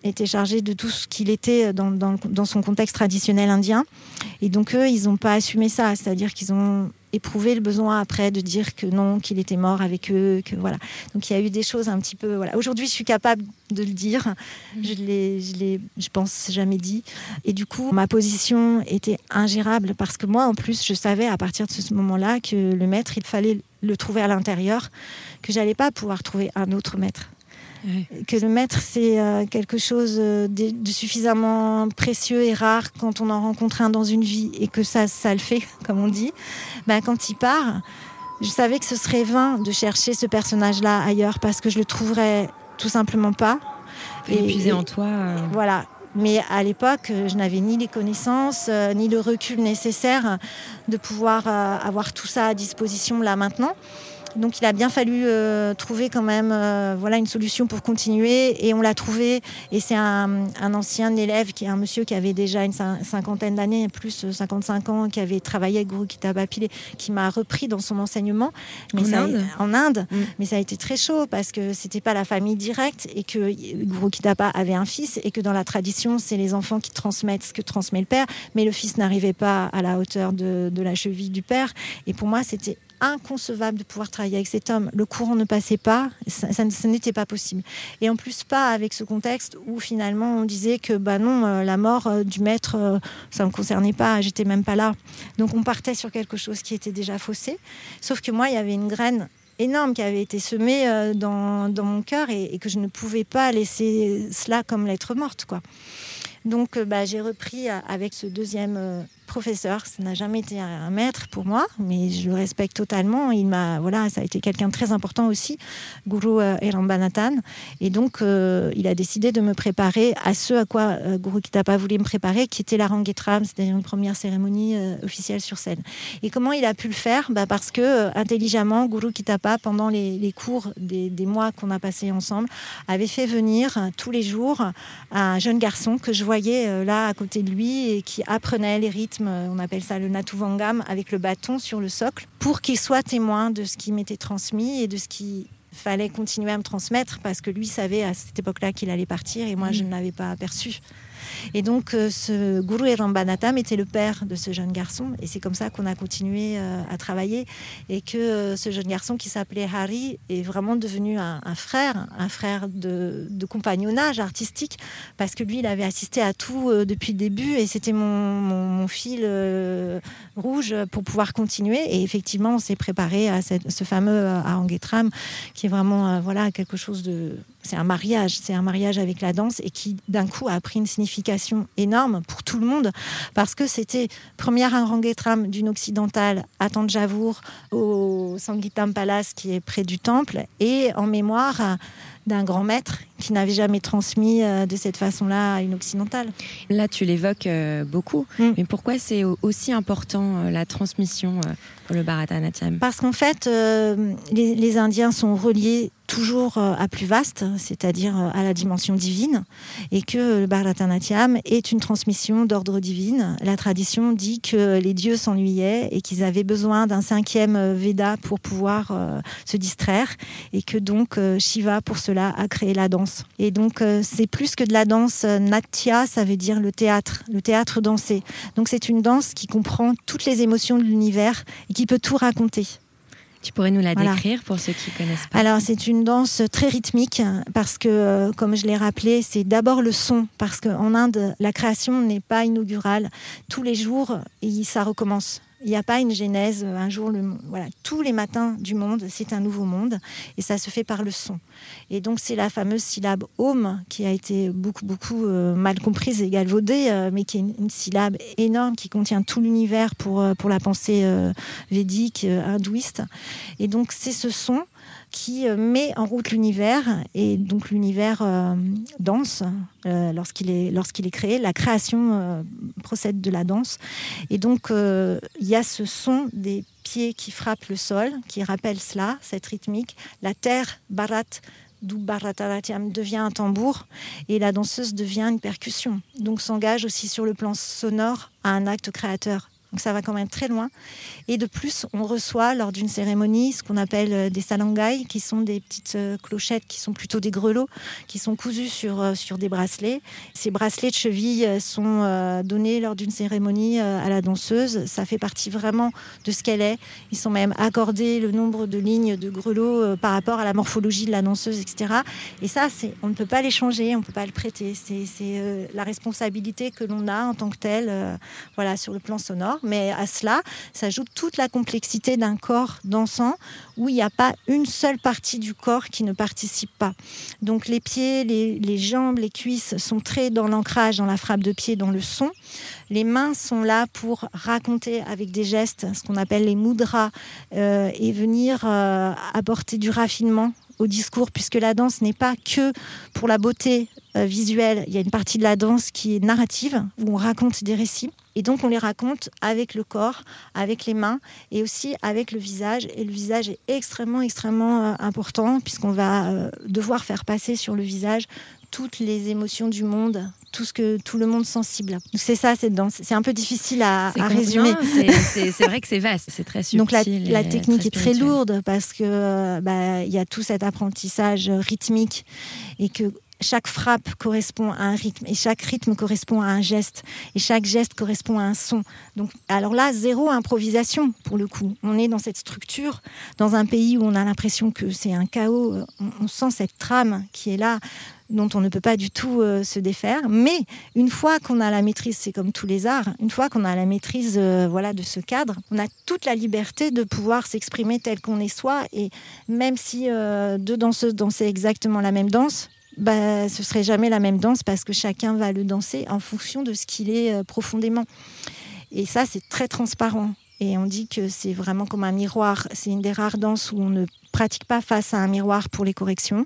était chargé de tout ce qu'il était dans, dans, son contexte traditionnel indien. Et donc eux, ils n'ont pas assumé ça, c'est-à-dire qu'ils ont éprouvé le besoin après de dire que non, qu'il était mort avec eux, que voilà. Donc il y a eu des choses un petit peu. Voilà. Aujourd'hui, je suis capable de le dire. Je l'ai, je l'ai, je pense jamais dit. Et du coup, ma position était ingérable parce que moi, en plus, je savais à partir de ce moment-là que le maître, il fallait le trouver à l'intérieur, que j'allais pas pouvoir trouver un autre maître que le maître, c'est euh, quelque chose euh, de, suffisamment précieux et rare quand on en rencontre un dans une vie et que ça, ça le fait, comme on dit. Ben, quand il part, je savais que ce serait vain de chercher ce personnage-là ailleurs parce que je le trouverais tout simplement pas. Épuisé en toi. Euh. Voilà. Mais à l'époque, je n'avais ni les connaissances, ni le recul nécessaire de pouvoir avoir tout ça à disposition là maintenant. Donc il a bien fallu euh, trouver quand même euh, voilà, une solution pour continuer et on l'a trouvé. Et c'est un, ancien élève, qui est un monsieur qui avait déjà une cinquantaine d'années, plus 55 ans, qui avait travaillé avec Guru Kitapa qui m'a repris dans son enseignement. Mais en, Inde. en Inde mm. Mais ça a été très chaud parce que c'était pas la famille directe et que Guru Kitapa avait un fils et que dans la tradition, c'est les enfants qui transmettent ce que transmet le père. Mais le fils n'arrivait pas à la hauteur de, de la cheville du père. Et pour moi, c'était inconcevable de pouvoir travailler avec cet homme. Le courant ne passait pas, ça, n'était pas possible. Et en plus, pas avec ce contexte où finalement on disait que bah non, euh, la mort euh, du maître, euh, ça ne me concernait pas, j'étais même pas là. Donc on partait sur quelque chose qui était déjà faussé. Sauf que moi, il y avait une graine énorme qui avait été semée dans, mon cœur et, et, que je ne pouvais pas laisser cela comme lettre morte. quoi. Donc bah, j'ai repris avec ce deuxième professeur. Ça n'a jamais été un maître pour moi, mais je le respecte totalement. Il m'a, voilà, ça a été quelqu'un très important aussi, Guru euh, Erambanathan. Et donc, euh, il a décidé de me préparer à ce à quoi euh, Guru Kitapa voulait me préparer, qui était la Rangetram, c'est-à-dire une première cérémonie officielle sur scène. Et comment il a pu le faire? Bah Parce que, intelligemment, Guru Kitapa, pendant les, les cours des, des mois qu'on a passés ensemble, avait fait venir tous les jours un jeune garçon que je voyais là à côté de lui et qui apprenait les rites on appelle ça le Natuvangam, avec le bâton sur le socle, pour qu'il soit témoin de ce qui m'était transmis et de ce qui fallait continuer à me transmettre, parce que lui savait à cette époque-là qu'il allait partir et moi je mm. ne l'avais pas aperçu. Et donc, euh, ce Guru Rambanatam était le père de ce jeune garçon. Et c'est comme ça qu'on a continué euh, à travailler. Et que euh, ce jeune garçon qui s'appelait Harry est vraiment devenu un, frère, un frère de, compagnonnage artistique. Parce que lui, il avait assisté à tout depuis le début. Et c'était mon, fil rouge pour pouvoir continuer. Et effectivement, on s'est préparé à ce fameux Arangetram, qui est vraiment voilà, quelque chose de c'est un mariage, c'est un mariage avec la danse et qui d'un coup a pris une signification énorme pour tout le monde parce que c'était première Arangetram d'une occidentale à Tanjavour au Sangitam Palace qui est près du temple et en mémoire d'un grand maître qui n'avait jamais transmis euh, de cette façon-là à une occidentale. Là, tu l'évoques euh, beaucoup, mm. mais pourquoi c'est aussi important euh, la transmission pour le Bharatanatyam? Parce qu'en fait, les, les, Indiens sont reliés toujours à plus vaste, c'est-à-dire à la dimension divine, et que le Bharatanatyam est une transmission d'ordre divine. La tradition dit que les dieux s'ennuyaient et qu'ils avaient besoin d'un cinquième Veda pour pouvoir se distraire, et que donc Shiva, pour cela, a créé la danse et donc, euh, c'est plus que de la danse euh, natya, ça veut dire le théâtre, le théâtre dansé. Donc, c'est une danse qui comprend toutes les émotions de l'univers et qui peut tout raconter. Tu pourrais nous la décrire pour ceux qui connaissent pas Alors, c'est une danse très rythmique parce que, euh, comme je l'ai rappelé, c'est d'abord le son. Parce qu'en Inde, la création n'est pas inaugurale. Tous les jours, ça recommence. Il n'y a pas une genèse, euh, un jour, le, voilà, tous les matins du monde, c'est un nouveau monde, et ça se fait par le son. Et donc c'est la fameuse syllabe Om qui a été beaucoup, beaucoup euh, mal comprise et galvaudée, euh, mais qui est une, syllabe énorme qui contient tout l'univers pour, pour la pensée védique, hindouiste. Et donc c'est ce son qui euh, met en route l'univers et donc l'univers euh, danse euh, lorsqu'il est est créé. La création procède de la danse et donc il y a ce son des pieds qui frappent le sol qui rappelle cela, cette rythmique. La terre barat d'où Bharatanatyam devient un tambour et la danseuse devient une percussion. Donc s'engage aussi sur le plan sonore à un acte créateur. Donc ça va quand même très loin. Et de plus, on reçoit lors d'une cérémonie ce qu'on appelle euh, des salangai, qui sont des petites euh, clochettes, qui sont plutôt des grelots, qui sont cousus sur, euh, sur des bracelets. Ces bracelets de cheville sont donnés lors d'une cérémonie à la danseuse. Ça fait partie vraiment de ce qu'elle est. Ils sont même accordés le nombre de lignes de grelots par rapport à la morphologie de la danseuse, etc. Et ça, on ne peut pas les changer, on ne peut pas le prêter. C'est, la responsabilité que l'on a en tant que telle, voilà, sur le plan sonore mais à cela s'ajoute toute la complexité d'un corps dansant où il n'y a pas une seule partie du corps qui ne participe pas. Donc les pieds, les, jambes, les cuisses sont très dans l'ancrage, dans la frappe de pied, dans le son. Les mains sont là pour raconter avec des gestes, ce qu'on appelle les mudras, euh, et venir euh, apporter du raffinement au discours, puisque la danse n'est pas que pour la beauté euh, visuelle. Il y a une partie de la danse qui est narrative, où on raconte des récits. Et donc on les raconte avec le corps, avec les mains et aussi avec le visage. Et le visage est extrêmement, extrêmement euh, important puisqu'on va euh, devoir faire passer sur le visage toutes les émotions du monde, tout ce que tout le monde sensible. C'est ça cette danse. C'est un peu difficile à, résumer. C'est vrai que c'est vaste, c'est très subtil. Donc la, technique est très lourde parce que bah, il y a tout cet apprentissage rythmique et que chaque frappe correspond à un rythme et chaque rythme correspond à un geste et chaque geste correspond à un son. Donc, alors là, zéro improvisation pour le coup. On est dans cette structure, dans un pays où on a l'impression que c'est un chaos. On, sent cette trame qui est là, dont on ne peut pas du tout euh, se défaire. Mais une fois qu'on a la maîtrise, c'est comme tous les arts, une fois qu'on a la maîtrise euh, voilà, de ce cadre, on a toute la liberté de pouvoir s'exprimer tel qu'on est soi. Et même si euh, deux danseuses dansaient exactement la même danse, bah, ce serait jamais la même danse parce que chacun va le danser en fonction de ce qu'il est euh, profondément. Et ça, c'est très transparent. Et on dit que c'est vraiment comme un miroir. C'est une des rares danses où on ne pratique pas face à un miroir pour les corrections.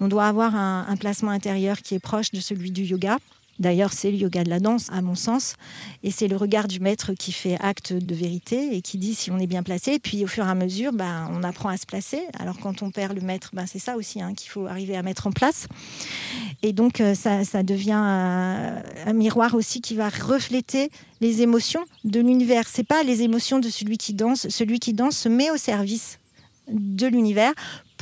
On doit avoir un placement intérieur qui est proche de celui du yoga. D'ailleurs, c'est le yoga de la danse, à mon sens, et c'est le regard du maître qui fait acte de vérité et qui dit si on est bien placé. Et puis, au fur et à mesure, ben, on apprend à se placer. Alors, quand on perd le maître, ben, c'est ça aussi hein, qu'il faut arriver à mettre en place. Et donc, euh, ça, devient un, miroir aussi qui va refléter les émotions de l'univers. C'est pas les émotions de celui qui danse. Celui qui danse se met au service de l'univers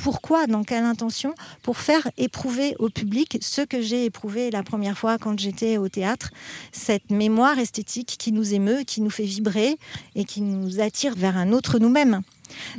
pourquoi, dans quelle intention Pour faire éprouver au public ce que j'ai éprouvé la première fois quand j'étais au théâtre, cette mémoire esthétique qui nous émeut, qui nous fait vibrer et qui nous attire vers un autre nous-mêmes.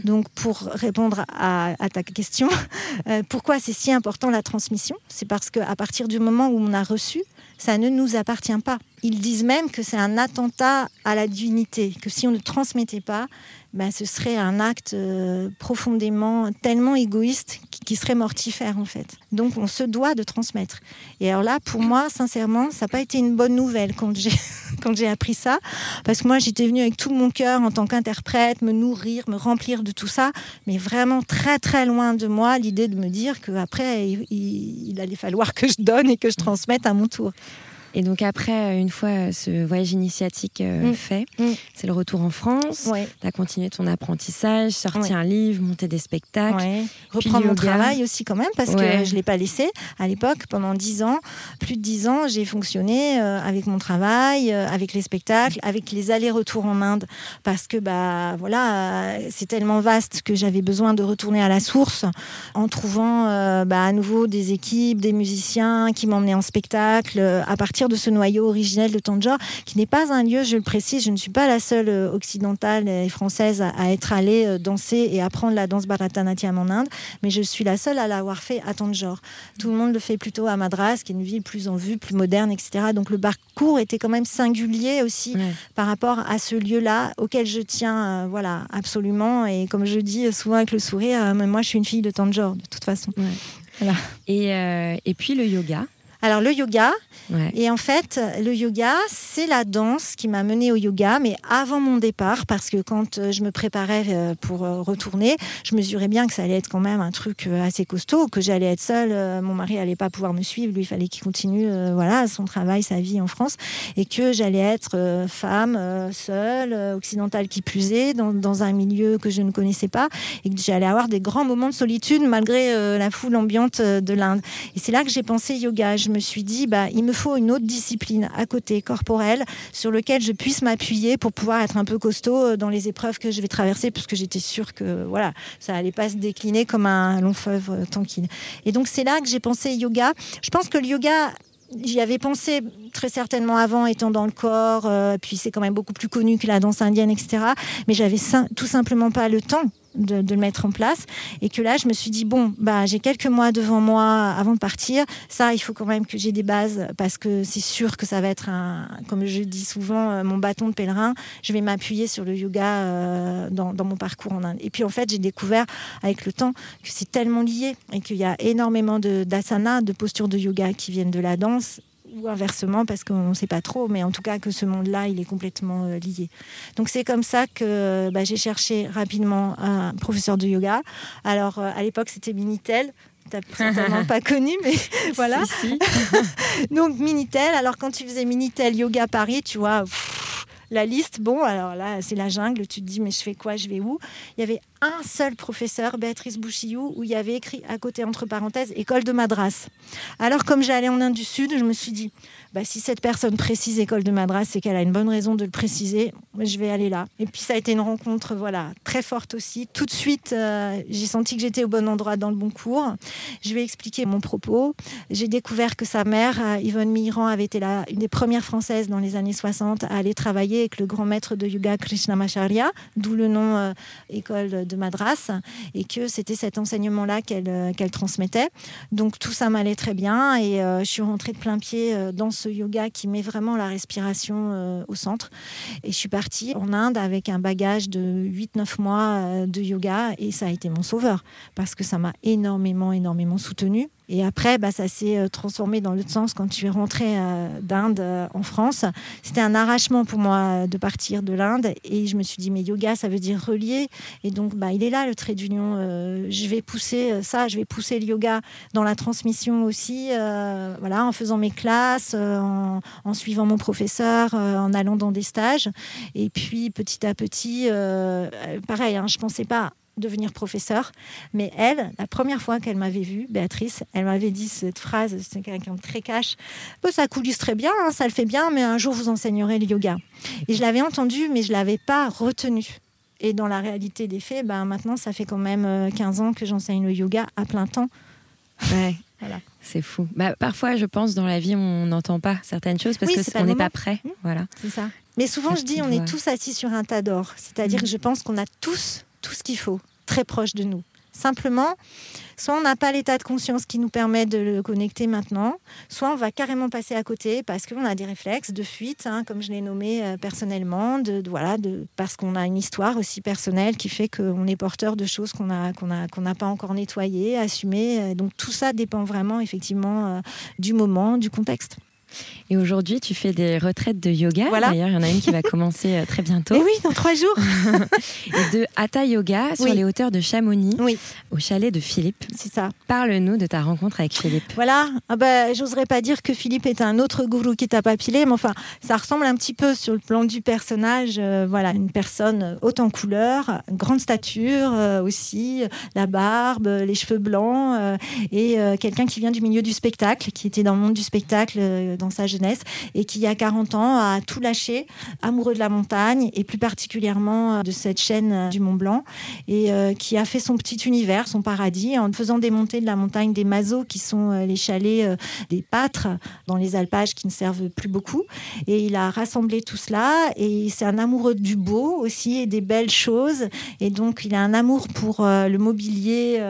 Donc, pour répondre à, ta question, euh, pourquoi c'est si important la transmission? C'est parce qu'à partir du moment où on a reçu, ça ne nous appartient pas. Ils disent même que c'est un attentat à la divinité, que si on ne transmettait pas, ben, ce serait un acte euh, profondément, tellement égoïste qui, serait mortifère en fait. Donc on se doit de transmettre. Et alors là, pour moi, sincèrement, ça n'a pas été une bonne nouvelle quand j'ai quand j'ai appris ça, parce que moi j'étais venue avec tout mon cœur en tant qu'interprète, me nourrir, me remplir de tout ça, mais vraiment très très loin de moi l'idée de me dire qu'après il, il allait falloir que je donne et que je transmette à mon tour. Et donc après, une fois ce voyage initiatique euh, mm. fait, mm. c'est le retour en France. Tu as continué ton apprentissage, sorti un livre, monté des spectacles. Reprendre mon travail aussi quand même, parce que je ne l'ai pas laissé. À l'époque, pendant dix ans, plus de dix ans, j'ai fonctionné euh, avec mon travail, euh, avec les spectacles, avec les allers-retours en Inde. Parce que bah, voilà, c'est tellement vaste que j'avais besoin de retourner à la source en trouvant bah, à nouveau des équipes, des musiciens qui m'emmenaient en spectacle à partir de ce noyau originel de Tanjore, qui n'est pas un lieu, je le précise, je ne suis pas la seule euh, occidentale et française à, être allée euh, danser et apprendre la danse Bharatanatyam en Inde, mais je suis la seule à l'avoir fait à Tanjore. Tout le monde le fait plutôt à Madras, qui est une ville plus en vue, plus moderne, etc. Donc le parcours était quand même singulier aussi par rapport à ce lieu-là auquel je tiens, euh, voilà, absolument. Et comme je dis souvent avec le sourire, moi je suis une fille de Tanjore, de toute façon. Et, et puis le yoga alors le yoga, et en fait le yoga, c'est la danse qui m'a menée au yoga, mais avant mon départ, parce que quand euh, je me préparais euh, pour euh, retourner, je mesurais bien que ça allait être quand même un truc assez costaud, que j'allais être seule, mon mari allait pas pouvoir me suivre, lui il fallait qu'il continue voilà son travail, sa vie en France, et que j'allais être femme, seule, occidentale qui plus est, dans, dans, un milieu que je ne connaissais pas, et que j'allais avoir des grands moments de solitude malgré la foule ambiante de l'Inde. Et c'est là que j'ai pensé yoga. Je me suis dit, bah, il me faut une autre discipline à côté, corporelle, sur lequel je puisse m'appuyer pour pouvoir être un peu costaud euh, dans les épreuves que je vais traverser, parce que j'étais sûre que voilà, ça allait pas se décliner comme un long fleuve euh, tranquille. Et donc c'est là que j'ai pensé yoga. Je pense que le yoga j'y avais pensé très certainement avant, étant dans le corps, euh, puis c'est quand même beaucoup plus connu que la danse indienne, etc. Mais j'avais tout simplement pas le temps de, le mettre en place. Et que là, je me suis dit, bon, bah, j'ai quelques mois devant moi avant de partir. Ça, il faut quand même que j'ai des bases parce que c'est sûr que ça va être, un, comme je dis souvent, euh, mon bâton de pèlerin. Je vais m'appuyer sur le yoga euh, dans, mon parcours en Inde. Et puis, en fait, j'ai découvert avec le temps que c'est tellement lié et qu'il y a énormément d'asana, de, de postures de yoga qui viennent de la danse ou inversement parce qu'on ne sait pas trop, mais en tout cas que ce monde-là, il est complètement euh, lié. Donc c'est comme ça que bah, j'ai cherché rapidement un professeur de yoga. Alors euh, à l'époque c'était Minitel, tu certainement pas connu, mais voilà. Donc Minitel, alors quand tu faisais Minitel Yoga Paris, tu vois, la liste, bon, alors là, c'est la jungle. Tu te dis, mais je fais quoi? Je vais où? Il y avait un seul professeur, Béatrice Bouchillou, où il y avait écrit à côté, entre parenthèses, école de Madras. Alors, comme j'allais en Inde du Sud, je me suis dit, bah, si cette personne précise école de Madras, c'est qu'elle a une bonne raison de le préciser. Je vais aller là. Et puis ça a été une rencontre voilà très forte aussi. Tout de suite, euh, j'ai senti que j'étais au bon endroit dans le bon cours. Je lui ai expliqué mon propos. J'ai découvert que sa mère, euh, Yvonne Miran, avait été la, une des premières françaises dans les années 60 à aller travailler avec le grand maître de yoga Krishnamacharya, d'où le nom euh, école de Madras, et que c'était cet enseignement-là qu'elle qu'elle transmettait. Donc tout ça m'allait très bien et je suis rentrée de plein pied dans ce yoga qui met vraiment la respiration euh, au centre. Et je suis partie en Inde avec un bagage de 8-9 mois euh, de yoga et ça a été mon sauveur parce que ça m'a énormément, énormément soutenue. Et après, bah, ça s'est euh, transformé dans l'autre sens quand je suis rentrée euh, d'Inde euh, en France. C'était un arrachement pour moi de partir de l'Inde. Et je me suis dit, mais yoga, ça veut dire relier. Et donc, bah, il est là, le trait d'union. je vais pousser ça, je vais pousser le yoga dans la transmission aussi, voilà, en faisant mes classes, en, suivant mon professeur, en allant dans des stages. Et puis, petit à petit, pareil, hein, je ne pensais pas devenir professeur. Mais elle, la première fois qu'elle m'avait vue, Béatrice, elle m'avait dit cette phrase, c'est quelqu'un de très cash, bah, ça coulisse très bien, hein, ça le fait bien, mais un jour vous enseignerez le yoga. Et je l'avais entendu, mais je ne l'avais pas retenu. Et dans la réalité des faits, ben, maintenant, ça fait quand même 15 euh, ans que j'enseigne le yoga à plein temps. Ouais. Voilà. C'est fou. Bah, parfois, je pense, dans la vie, on n'entend pas certaines choses parce qu'on n'est pas prêt. Mmh. Voilà. C'est ça. Mais souvent, je dis, on est tous assis sur un tas d'or. C'est-à-dire mmh. que je pense qu'on a tous tout ce qu'il faut, très proche de nous. Simplement, soit on n'a pas l'état de conscience qui nous permet de le connecter maintenant, soit on va carrément passer à côté parce qu'on a des réflexes de fuite, hein, comme je l'ai nommé euh, personnellement, de, voilà, de, parce qu'on a une histoire aussi personnelle qui fait qu'on est porteur de choses qu'on n'a pas encore nettoyées, assumées. Donc tout ça dépend vraiment effectivement euh, du moment, du contexte. Et aujourd'hui, tu fais des retraites de yoga. D'ailleurs, il y en a une qui va commencer euh, très bientôt. Et oui, dans trois jours. et de Hatha Yoga sur les hauteurs de Chamonix, au chalet de Philippe. C'est ça. Parle-nous de ta rencontre avec Philippe. Voilà. Ah bah, J'oserais pas dire que Philippe est un autre gourou qui t'a papillé, mais enfin, ça ressemble un petit peu sur le plan du personnage. Euh, voilà, une personne haute en couleur, grande stature euh, aussi, la barbe, les cheveux blancs, et quelqu'un qui vient du milieu du spectacle, qui était dans le monde du spectacle dans sa jeunesse et qui, il a 40 ans, a tout lâché, amoureux de la montagne et plus particulièrement euh, de cette chaîne euh, du Mont Blanc et euh, qui a fait son petit univers, son paradis en faisant démonter de la montagne des mazos qui sont les chalets des pâtres dans les alpages qui ne servent plus beaucoup. Et il a rassemblé tout cela et c'est un amoureux du beau aussi et des belles choses. Et donc il a un amour pour le mobilier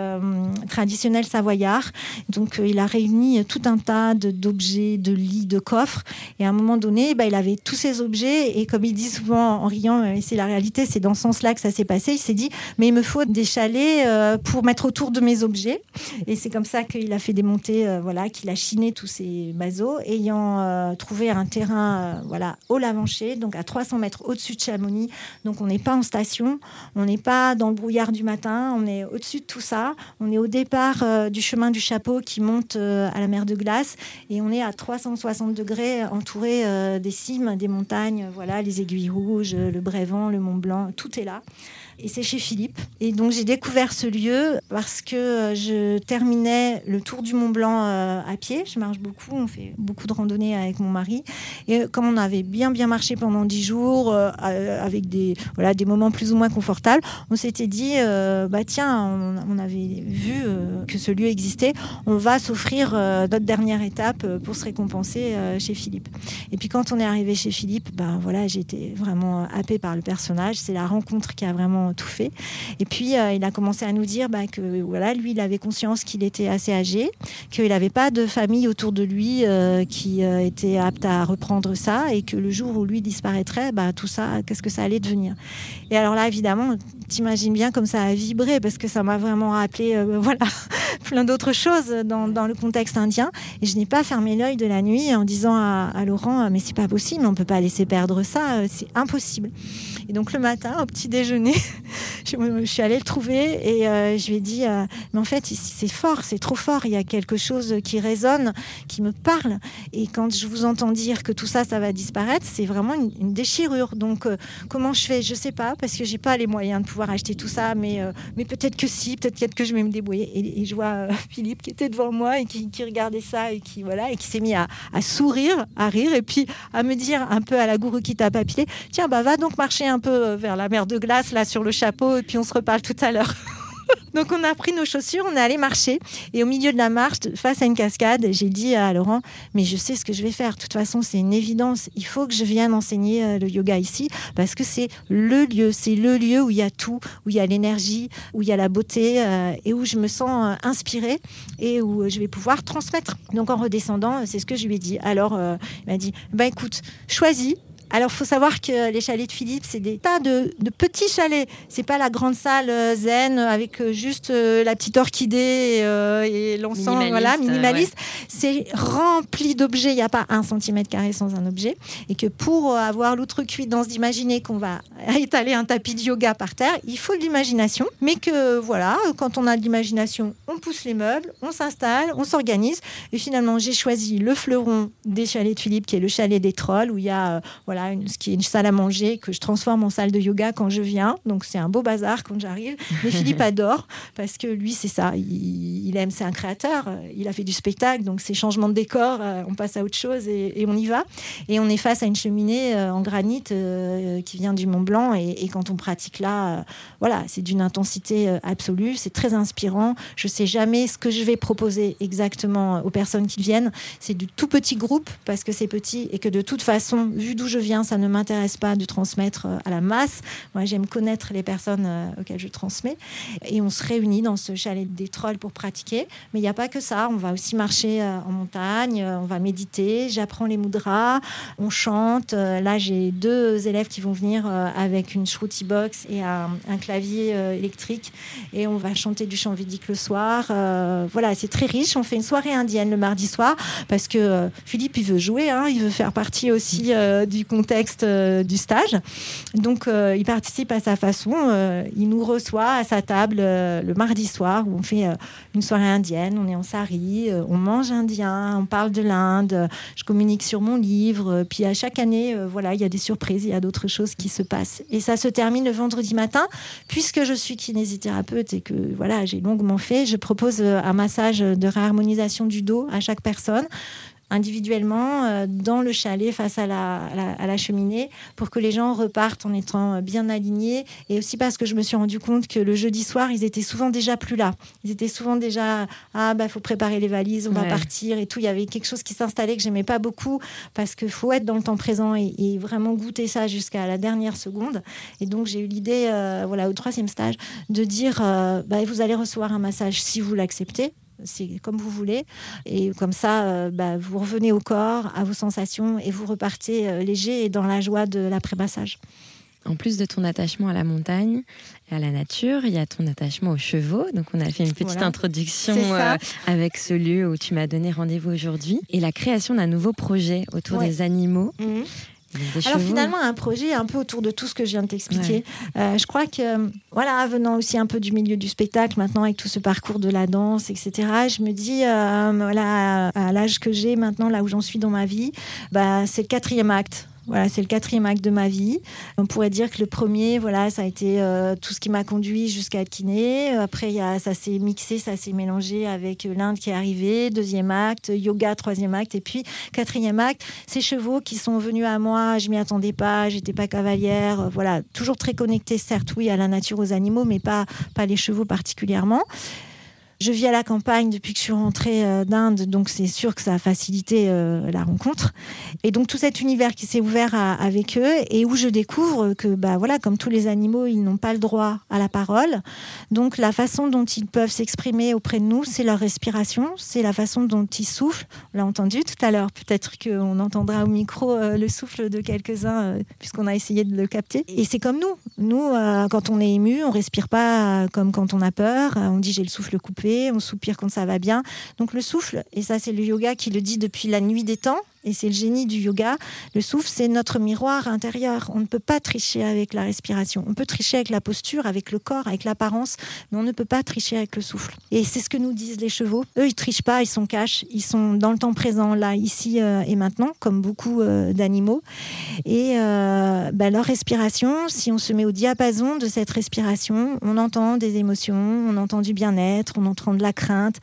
traditionnel savoyard. Donc il a réuni tout un tas d'objets, de, de lits, de coffres. Et à un moment donné, bah, il avait tous ces objets. Et comme il dit souvent en riant, et c'est la réalité, c'est dans ce sens-là que ça s'est passé, il s'est dit, mais il me faut des chalets euh, pour mettre autour de mes objets. Et c'est comme ça qu'il a fait démonter, euh, voilà, qu'il a chiné tous ces mazos, ayant euh, trouvé un terrain voilà, au Lavancher, donc à 300 mètres au-dessus de Chamonix. Donc on n'est pas en station, on n'est pas dans le brouillard du matin, on est au-dessus de tout ça. On est au départ du chemin du chapeau qui monte à la mer de glace et on est à 360 degrés, entouré euh, des cimes, des montagnes, voilà, les aiguilles rouges, le Brévent, le Mont Blanc, tout est là et c'est chez Philippe. Et donc j'ai découvert ce lieu parce que euh, je terminais le tour du Mont Blanc euh, à pied. Je marche beaucoup, on fait beaucoup de randonnées avec mon mari. Et comme on avait bien bien marché pendant dix jours, euh, avec des, voilà, des moments plus ou moins confortables, on s'était dit, bah tiens, on, avait vu que ce lieu existait, on va s'offrir notre dernière étape pour se récompenser chez Philippe. Et puis quand on est arrivé chez Philippe, ben voilà, j'étais vraiment happée par le personnage. C'est la rencontre qui a vraiment tout fait. Et puis, euh, il a commencé à nous dire bah, que voilà, lui, il avait conscience qu'il était assez âgé, qu'il n'avait pas de famille autour de lui euh, qui euh, était apte à reprendre ça et que le jour où lui disparaîtrait, bah, tout ça, qu'est-ce que ça allait devenir Et alors là, évidemment, t'imagines bien comme ça a vibré parce que ça m'a vraiment rappelé voilà, plein d'autres choses dans, le contexte indien. Et je n'ai pas fermé l'œil de la nuit en disant à, Laurent, mais c'est pas possible, on peut pas laisser perdre ça, c'est impossible. Et donc le matin, au petit déjeuner, je, suis allée le trouver et euh, je lui ai dit, euh, mais en fait, c'est fort, c'est trop fort, il y a quelque chose qui résonne, qui me parle. Et quand je vous entends dire que tout ça, ça va disparaître, c'est vraiment une, déchirure. Donc euh, comment je fais? Je sais pas, parce que j'ai pas les moyens de pouvoir acheter tout ça, mais, mais peut-être que si, peut-être que je vais me débrouiller. Et, je vois Philippe qui était devant moi et qui, regardait ça et qui, voilà, et qui s'est mis à, sourire, à rire, et puis à me dire un peu à la gourou qui t'a papier, tiens, bah va donc marcher un peu vers la mer de glace, là, sur le chapeau, et puis on se reparle tout à l'heure. Donc on a pris nos chaussures, on est allé marcher et au milieu de la marche, face à une cascade, j'ai dit à Laurent, mais je sais ce que je vais faire. De toute façon, c'est une évidence. Il faut que je vienne enseigner euh, le yoga ici parce que c'est le lieu, c'est le lieu où il y a tout, où il y a l'énergie, où il y a la beauté euh, et où je me sens inspirée et où je vais pouvoir transmettre. Donc en redescendant, c'est ce que je lui ai dit. Alors il m'a dit, bah écoute, choisis alors, il faut savoir que les chalets de Philippe, c'est des tas de, petits chalets. C'est pas la grande salle euh, zen avec euh, juste euh, la petite orchidée et l'encens, voilà, minimaliste. C'est rempli d'objets. Il n'y a pas un centimètre carré sans un objet. Et que pour avoir l'outrecuidance d'imaginer qu'on va étaler un tapis de yoga par terre, il faut de l'imagination. Mais que voilà, quand on a de l'imagination, on pousse les meubles, on s'installe, on s'organise. Et finalement, j'ai choisi le fleuron des chalets de Philippe, qui est le chalet des trolls, où il y a voilà ce qui est une salle à manger que je transforme en salle de yoga quand je viens. Donc c'est un beau bazar quand j'arrive. Mais Philippe adore parce que lui, c'est ça. Il, aime, c'est un créateur. Il a fait du spectacle, donc c'est changement de décor. Euh, on passe à autre chose et, on y va. Et on est face à une cheminée euh, en granit euh, qui vient du Mont Blanc. Et, quand on pratique là, voilà, c'est d'une intensité absolue. C'est très inspirant. Je sais jamais ce que je vais proposer exactement aux personnes qui viennent. C'est du tout petit groupe parce que c'est petit et que de toute façon, vu d'où je viens, ça ne m'intéresse pas de transmettre euh, à la masse. Moi, j'aime connaître les personnes euh, auxquelles je transmets. Et on se réunit dans ce chalet des trolls pour pratiquer. Mais il n'y a pas que ça. On va aussi marcher euh, en montagne, on va méditer, j'apprends les mudras, on chante. Là, j'ai deux élèves qui vont venir avec une shruti box et un, clavier électrique. Et on va chanter du chant védique le soir. voilà, c'est très riche. On fait une soirée indienne le mardi soir parce que Philippe, il veut jouer, hein. il veut faire partie aussi du contexte euh, du stage. Donc, euh, il participe à sa façon. Euh, il nous reçoit à sa table le mardi soir où on fait une soirée indienne. On est en sari, on mange indien, on parle de l'Inde. Je communique sur mon livre. Puis à chaque année, voilà, il y a des surprises, il y a d'autres choses qui se passent. Et ça se termine le vendredi matin, puisque je suis kinésithérapeute et que voilà, j'ai longuement fait. Je propose un massage de réharmonisation du dos à chaque personne individuellement euh, dans le chalet face à la, à, la, cheminée pour que les gens repartent en étant bien alignés. Et aussi parce que je me suis rendu compte que le jeudi soir, ils étaient souvent déjà plus là. Ils étaient souvent déjà ah bah faut préparer les valises, on va partir et tout. Il y avait quelque chose qui s'installait que j'aimais pas beaucoup parce qu'il faut être dans le temps présent et, vraiment goûter ça jusqu'à la dernière seconde. Et donc j'ai eu l'idée, euh, voilà, au troisième stage, de dire euh, bah, vous allez recevoir un massage si vous l'acceptez c'est comme vous voulez. Et comme ça, euh, bah, vous revenez au corps, à vos sensations, et vous repartez euh, léger et dans la joie de l'après-massage. En plus de ton attachement à la montagne et à la nature, il y a ton attachement aux chevaux. Donc, on a fait une petite introduction euh, avec ce lieu où tu m'as donné rendez-vous aujourd'hui. Et la création d'un nouveau projet autour des animaux. Mhm. Alors finalement, un projet un peu autour de tout ce que je viens de t'expliquer. Euh, je crois que, voilà, venant aussi un peu du milieu du spectacle, maintenant avec tout ce parcours de la danse, etc., je me dis, euh, voilà, à l'âge que j'ai maintenant, là où j'en suis dans ma vie, bah, c'est le quatrième acte. Voilà, c'est le quatrième acte de ma vie. On pourrait dire que le premier, voilà, ça a été euh, tout ce qui m'a conduit jusqu'à être kiné. Après, y a, ça s'est mixé, ça s'est mélangé avec l'Inde qui est arrivée. Deuxième acte, yoga, troisième acte. Et puis, quatrième acte, ces chevaux qui sont venus à moi. Je m'y attendais pas, j'étais pas cavalière. Voilà, toujours très connectée, certes, oui, à la nature, aux animaux, mais pas, pas les chevaux particulièrement. Je vis à la campagne depuis que je suis rentrée euh, d'Inde, donc c'est sûr que ça a facilité euh, la rencontre. Et donc tout cet univers qui s'est ouvert avec eux et où je découvre que, bah voilà, comme tous les animaux, ils n'ont pas le droit à la parole. Donc la façon dont ils peuvent s'exprimer auprès de nous, c'est leur respiration, c'est la façon dont ils soufflent. On l'a entendu tout à l'heure. Peut-être qu'on entendra au micro euh, le souffle de quelques-uns puisqu'on a essayé de le capter. Et c'est comme nous. Nous, quand on est ému, on respire pas comme quand on a peur. On dit j'ai le souffle coupé on soupire quand ça va bien. Donc le souffle, et ça c'est le yoga qui le dit depuis la nuit des temps, et c'est le génie du yoga. Le souffle, c'est notre miroir intérieur. On ne peut pas tricher avec la respiration. On peut tricher avec la posture, avec le corps, avec l'apparence, mais on ne peut pas tricher avec le souffle. Et c'est ce que nous disent les chevaux. Eux, ils trichent pas, ils sont cash, ils sont dans le temps présent, là, ici euh, et maintenant, comme beaucoup euh, d'animaux. Et euh, bah, leur respiration, si on se met au diapason de cette respiration, on entend des émotions, on entend du bien-être, on entend de la crainte,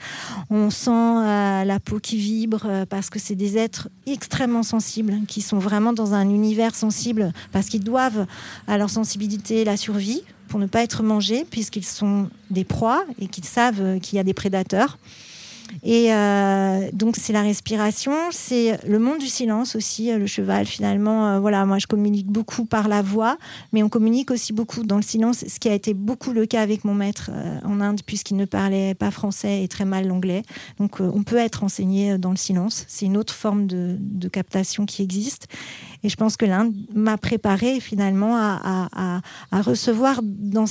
on sent la peau qui vibre parce que c'est des êtres extrêmement sensibles, qui sont vraiment dans un univers sensible, parce qu'ils doivent à leur sensibilité la survie pour ne pas être mangés, puisqu'ils sont des proies et qu'ils savent qu'il y a des prédateurs. Et euh, donc c'est la respiration, c'est le monde du silence aussi, euh, le cheval finalement. Euh, voilà, moi je communique beaucoup par la voix, mais on communique aussi beaucoup dans le silence, ce qui a été beaucoup le cas avec mon maître en Inde puisqu'il ne parlait pas français et très mal l'anglais. Donc on peut être enseigné dans le silence. C'est une autre forme de, captation qui existe. Et je pense que l'Inde m'a préparé finalement à, à, à, recevoir dans,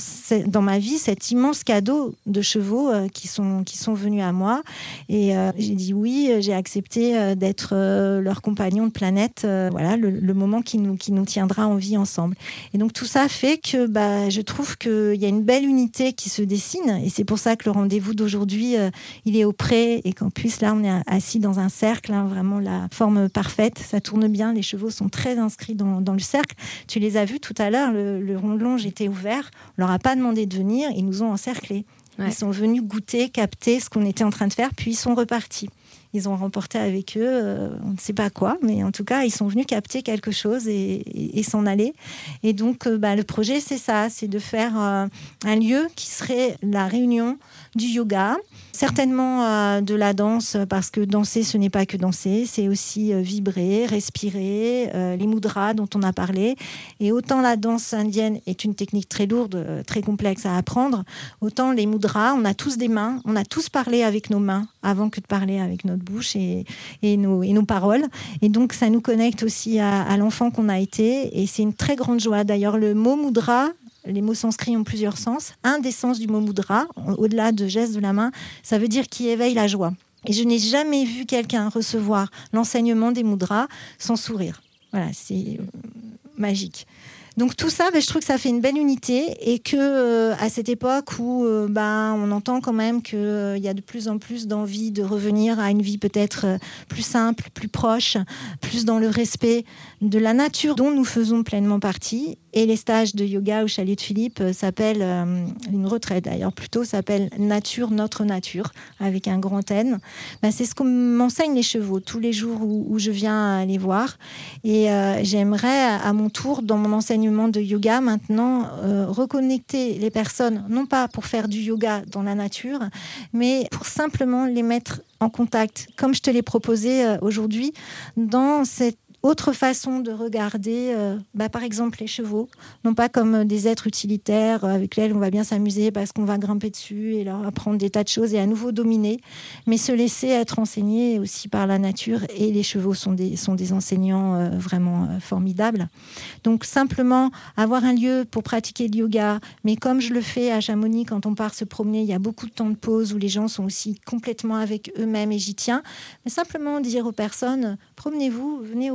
dans ma vie cet immense cadeau de chevaux qui, sont, qui sont venus à moi et euh, j'ai dit oui, j'ai accepté euh, d'être euh, leur compagnon de planète. voilà, le, moment qui nous, qui nous tiendra en vie ensemble. Et donc tout ça fait que bah, je trouve qu'il y a une belle unité qui se dessine. Et c'est pour ça que le rendez-vous d'aujourd'hui, il est au pré et qu'en plus là, on est assis dans un cercle, hein, vraiment la forme parfaite. Ça tourne bien, les chevaux sont très inscrits dans, dans le cercle. Tu les as vus tout à l'heure, le, le rondelonge était ouvert. On leur a pas demandé de venir, ils nous ont encerclés. Ils sont venus goûter, capter ce qu'on était en train de faire, puis ils sont repartis. Ils ont remporté avec eux, euh, on ne sait pas quoi, mais en tout cas, ils sont venus capter quelque chose et, s'en aller. Et donc, euh, bah, le projet, c'est ça, c'est de faire euh, un lieu qui serait la réunion du yoga, certainement de la danse, parce que danser, ce n'est pas que danser, c'est aussi vibrer, respirer, les mudras dont on a parlé. Et autant la danse indienne est une technique très lourde, très complexe à apprendre, autant les mudras, on a tous des mains, on a tous parlé avec nos mains avant que de parler avec notre bouche et, nos, paroles. Et donc, ça nous connecte aussi à, l'enfant qu'on a été. Et c'est une très grande joie. D'ailleurs, le mot mudra, les mots sanscrits ont plusieurs sens. Un des sens du mot mudra, au-delà de geste de la main, ça veut dire qui éveille la joie. Et je n'ai jamais vu quelqu'un recevoir l'enseignement des mudras sans sourire. Voilà, c'est euh, magique. Donc tout ça, ben, je trouve que ça fait une belle unité et que euh, à cette époque où euh, ben, on entend quand même qu'il euh, y a de plus en plus d'envie de revenir à une vie peut-être plus simple, plus proche, plus dans le respect de la nature dont nous faisons pleinement partie. Et les stages de yoga au chalet de Philippe s'appellent, une retraite d'ailleurs plutôt, s'appelle Nature, notre nature, avec un grand N. Ben, c'est ce qu'on m'enseigne les chevaux tous les jours où, où je viens les voir. Et j'aimerais à mon tour, dans mon enseignement, de yoga. Maintenant, euh, reconnecter les personnes, non pas pour faire du yoga dans la nature, mais pour simplement les mettre en contact, comme je te l'ai proposé euh, aujourd'hui, dans cette autre façon de regarder, euh, bah, par exemple, les chevaux, non pas comme des êtres utilitaires avec lesquels on va bien s'amuser parce qu'on va grimper dessus et leur apprendre des tas de choses et à nouveau dominer, mais se laisser être enseigné aussi par la nature. Et les chevaux sont des, sont des enseignants euh, vraiment euh, formidables. Donc simplement avoir un lieu pour pratiquer le yoga, mais comme je le fais à Chamonix quand on part se promener, il y a beaucoup de temps de pause où les gens sont aussi complètement avec eux-mêmes et j'y tiens. Mais simplement dire aux personnes, promenez-vous, venez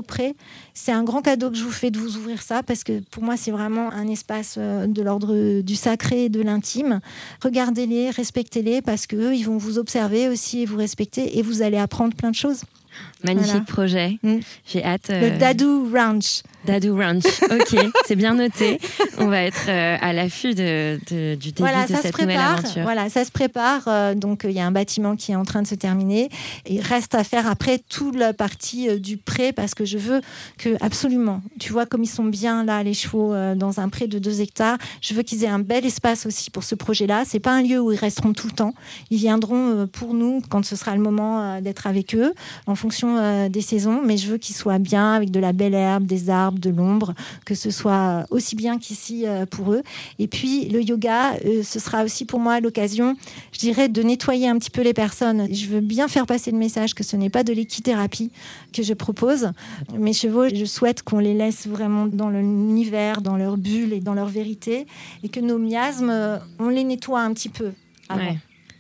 c'est un grand cadeau que je vous fais de vous ouvrir ça parce que pour moi, c'est vraiment un espace euh, de l'ordre du sacré et de l'intime. Regardez-les, respectez-les parce qu'eux, ils vont vous observer aussi et vous respecter et vous allez apprendre plein de choses. Magnifique projet. Mm. J'ai hâte. Le euh, Dadou Ranch. Dadou Ranch. Ok, c'est bien noté. On va être euh, à l'affût de, du début de cette nouvelle aventure. Voilà, ça se prépare. Euh, donc il y a un bâtiment qui est en train de se terminer. Il reste à faire après toute la partie du pré parce que je veux que absolument. Tu vois comme ils sont bien là les chevaux dans un pré de 2 hectares. Je veux qu'ils aient un bel espace aussi pour ce projet-là. C'est pas un lieu où ils resteront tout le temps. Ils viendront pour nous quand ce sera le moment d'être avec eux en fonction euh, des saisons, mais je veux qu'il soit bien avec de la belle herbe, des arbres, de l'ombre, que ce soit aussi bien qu'ici euh, pour eux. Et puis le yoga, euh, ce sera aussi pour moi l'occasion, je dirais, de nettoyer un petit peu les personnes. Je veux bien faire passer le message que ce n'est pas de l'équithérapie que je propose. Mes chevaux, je souhaite qu'on les laisse vraiment dans l'univers, dans leur bulle et dans leur vérité, et que nos miasmes, on les nettoie un petit peu.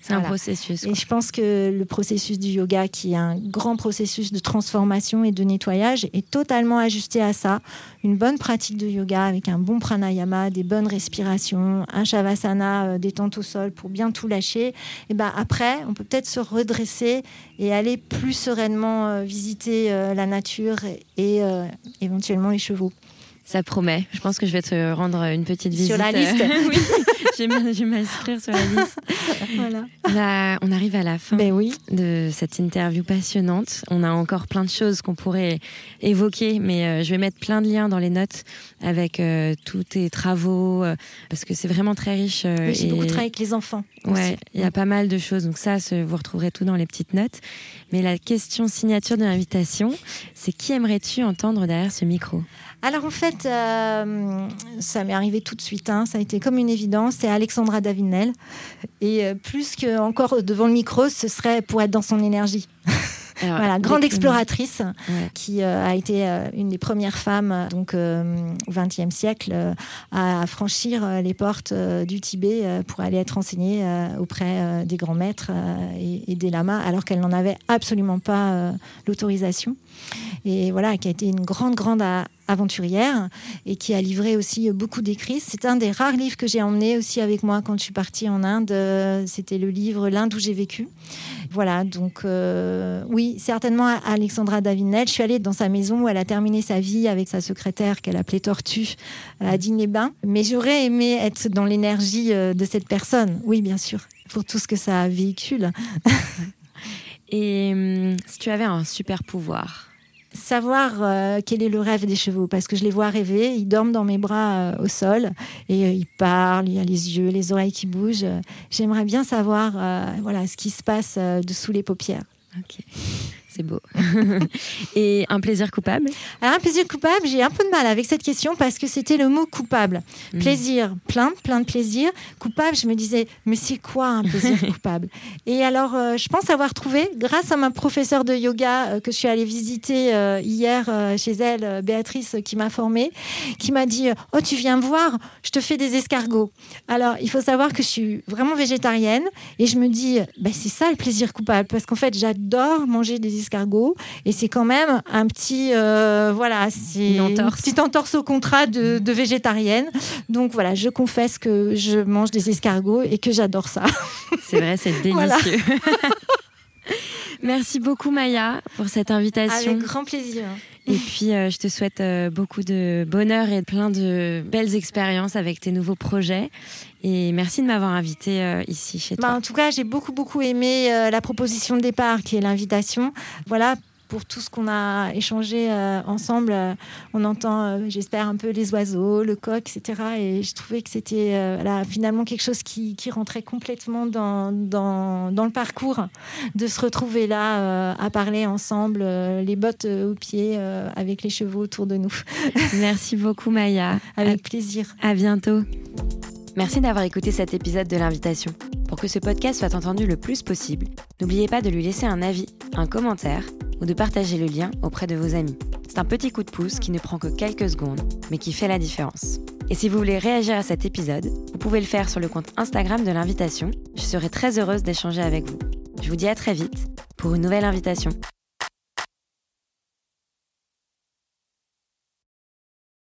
C'est un processus. Et je pense que le processus du yoga, qui est un grand processus de transformation et de nettoyage, est totalement ajusté à ça. Une bonne pratique de yoga avec un bon pranayama, des bonnes respirations, un shavasana euh, détente au sol pour bien tout lâcher. Et ben après, on peut peut-être se redresser et aller plus sereinement euh, visiter euh, la nature et, éventuellement les chevaux. Ça promet. Je pense que je vais te rendre une petite visite. Sur la liste. oui. Je vais m'inscrire sur la liste. voilà. on arrive à la fin ben oui. de cette interview passionnante. On a encore plein de choses qu'on pourrait évoquer, mais euh, je vais mettre plein de liens dans les notes avec euh, tous tes travaux, euh, parce que c'est vraiment très riche. J'ai beaucoup travaillé avec les enfants. Ouais, il y a pas mal de choses. Donc ça, vous retrouverez tout dans les petites notes. Mais la question signature de l'invitation, c'est qui aimerais-tu entendre derrière ce micro? Alors en fait, ça m'est arrivé tout de suite. Hein. Ça a été comme une évidence c'est Alexandra Davinel. Et euh, plus que encore devant le micro, ce serait pour être dans son énergie. voilà, grande exploratrice qui euh, a été euh, une des premières femmes donc au XXe siècle à franchir les portes du Tibet pour aller être enseignée auprès des grands maîtres et, des lamas alors qu'elle n'en avait absolument pas l'autorisation et voilà qui a été une grande grande aventurière et qui a livré aussi beaucoup d'écrits. C'est un des rares livres que j'ai emmené aussi avec moi quand je suis partie en Inde. C'était le livre L'Inde où j'ai vécu. Voilà, donc euh, oui, certainement Alexandra Davinel. Je suis allée dans sa maison où elle a terminé sa vie avec sa secrétaire qu'elle appelait Tortue à Digne-les-Bains. Mais j'aurais aimé être dans l'énergie euh, de cette personne. Oui, bien sûr, pour tout ce que ça véhicule. Et hum, si tu avais un super pouvoir, savoir euh, quel est le rêve des chevaux parce que je les vois rêver, ils dorment dans mes bras euh, au sol et euh, ils parlent, il y a les yeux, les oreilles qui bougent. J'aimerais bien savoir voilà ce qui se passe dessous les paupières. Ok. C'est beau. et un plaisir coupable Alors, un plaisir coupable, j'ai un peu de mal avec cette question parce que c'était le mot coupable. Hmm. Plaisir, plein, plein de plaisir. Coupable, je me disais, mais c'est quoi un plaisir coupable? Et alors, euh, je pense avoir trouvé, grâce à ma professeure de yoga euh, que je suis allée visiter euh, hier chez elle, Béatrice, qui m'a formée, qui m'a dit Oh, tu viens me voir, je te fais des escargots. Alors, il faut savoir que je suis vraiment végétarienne et je me dis ben, C'est ça le plaisir coupable parce qu'en fait, j'adore manger des escargots escargots. Et c'est quand même un petit, euh, voilà, c'est une petite entorse au contrat de, végétarienne. Donc voilà, je confesse que je mange des escargots et que j'adore ça. C'est vrai, c'est délicieux. Merci beaucoup Maya pour cette invitation. Avec grand plaisir. Et puis, euh, je te souhaite euh, beaucoup de bonheur et plein de belles expériences avec tes nouveaux projets. Et merci de m'avoir invité euh, ici chez bah, toi. en tout cas, j'ai beaucoup, beaucoup aimé la proposition de départ qui est l'invitation. Voilà, pour tout ce qu'on a échangé euh, ensemble. Euh, on entend, euh, j'espère, un peu les oiseaux, le coq, etc. Et je trouvais que c'était finalement quelque chose qui, rentrait complètement dans, dans, dans, le parcours, de se retrouver là à parler ensemble, les bottes aux pieds, avec les chevaux autour de nous. Merci beaucoup, Maya. Avec plaisir. À bientôt. Merci d'avoir écouté cet épisode de l'invitation. Pour que ce podcast soit entendu le plus possible, n'oubliez pas de lui laisser un avis, un commentaire ou de partager le lien auprès de vos amis. C'est un petit coup de pouce qui ne prend que quelques secondes, mais qui fait la différence. Et si vous voulez réagir à cet épisode, vous pouvez le faire sur le compte Instagram de l'invitation. Je serai très heureuse d'échanger avec vous. Je vous dis à très vite pour une nouvelle invitation.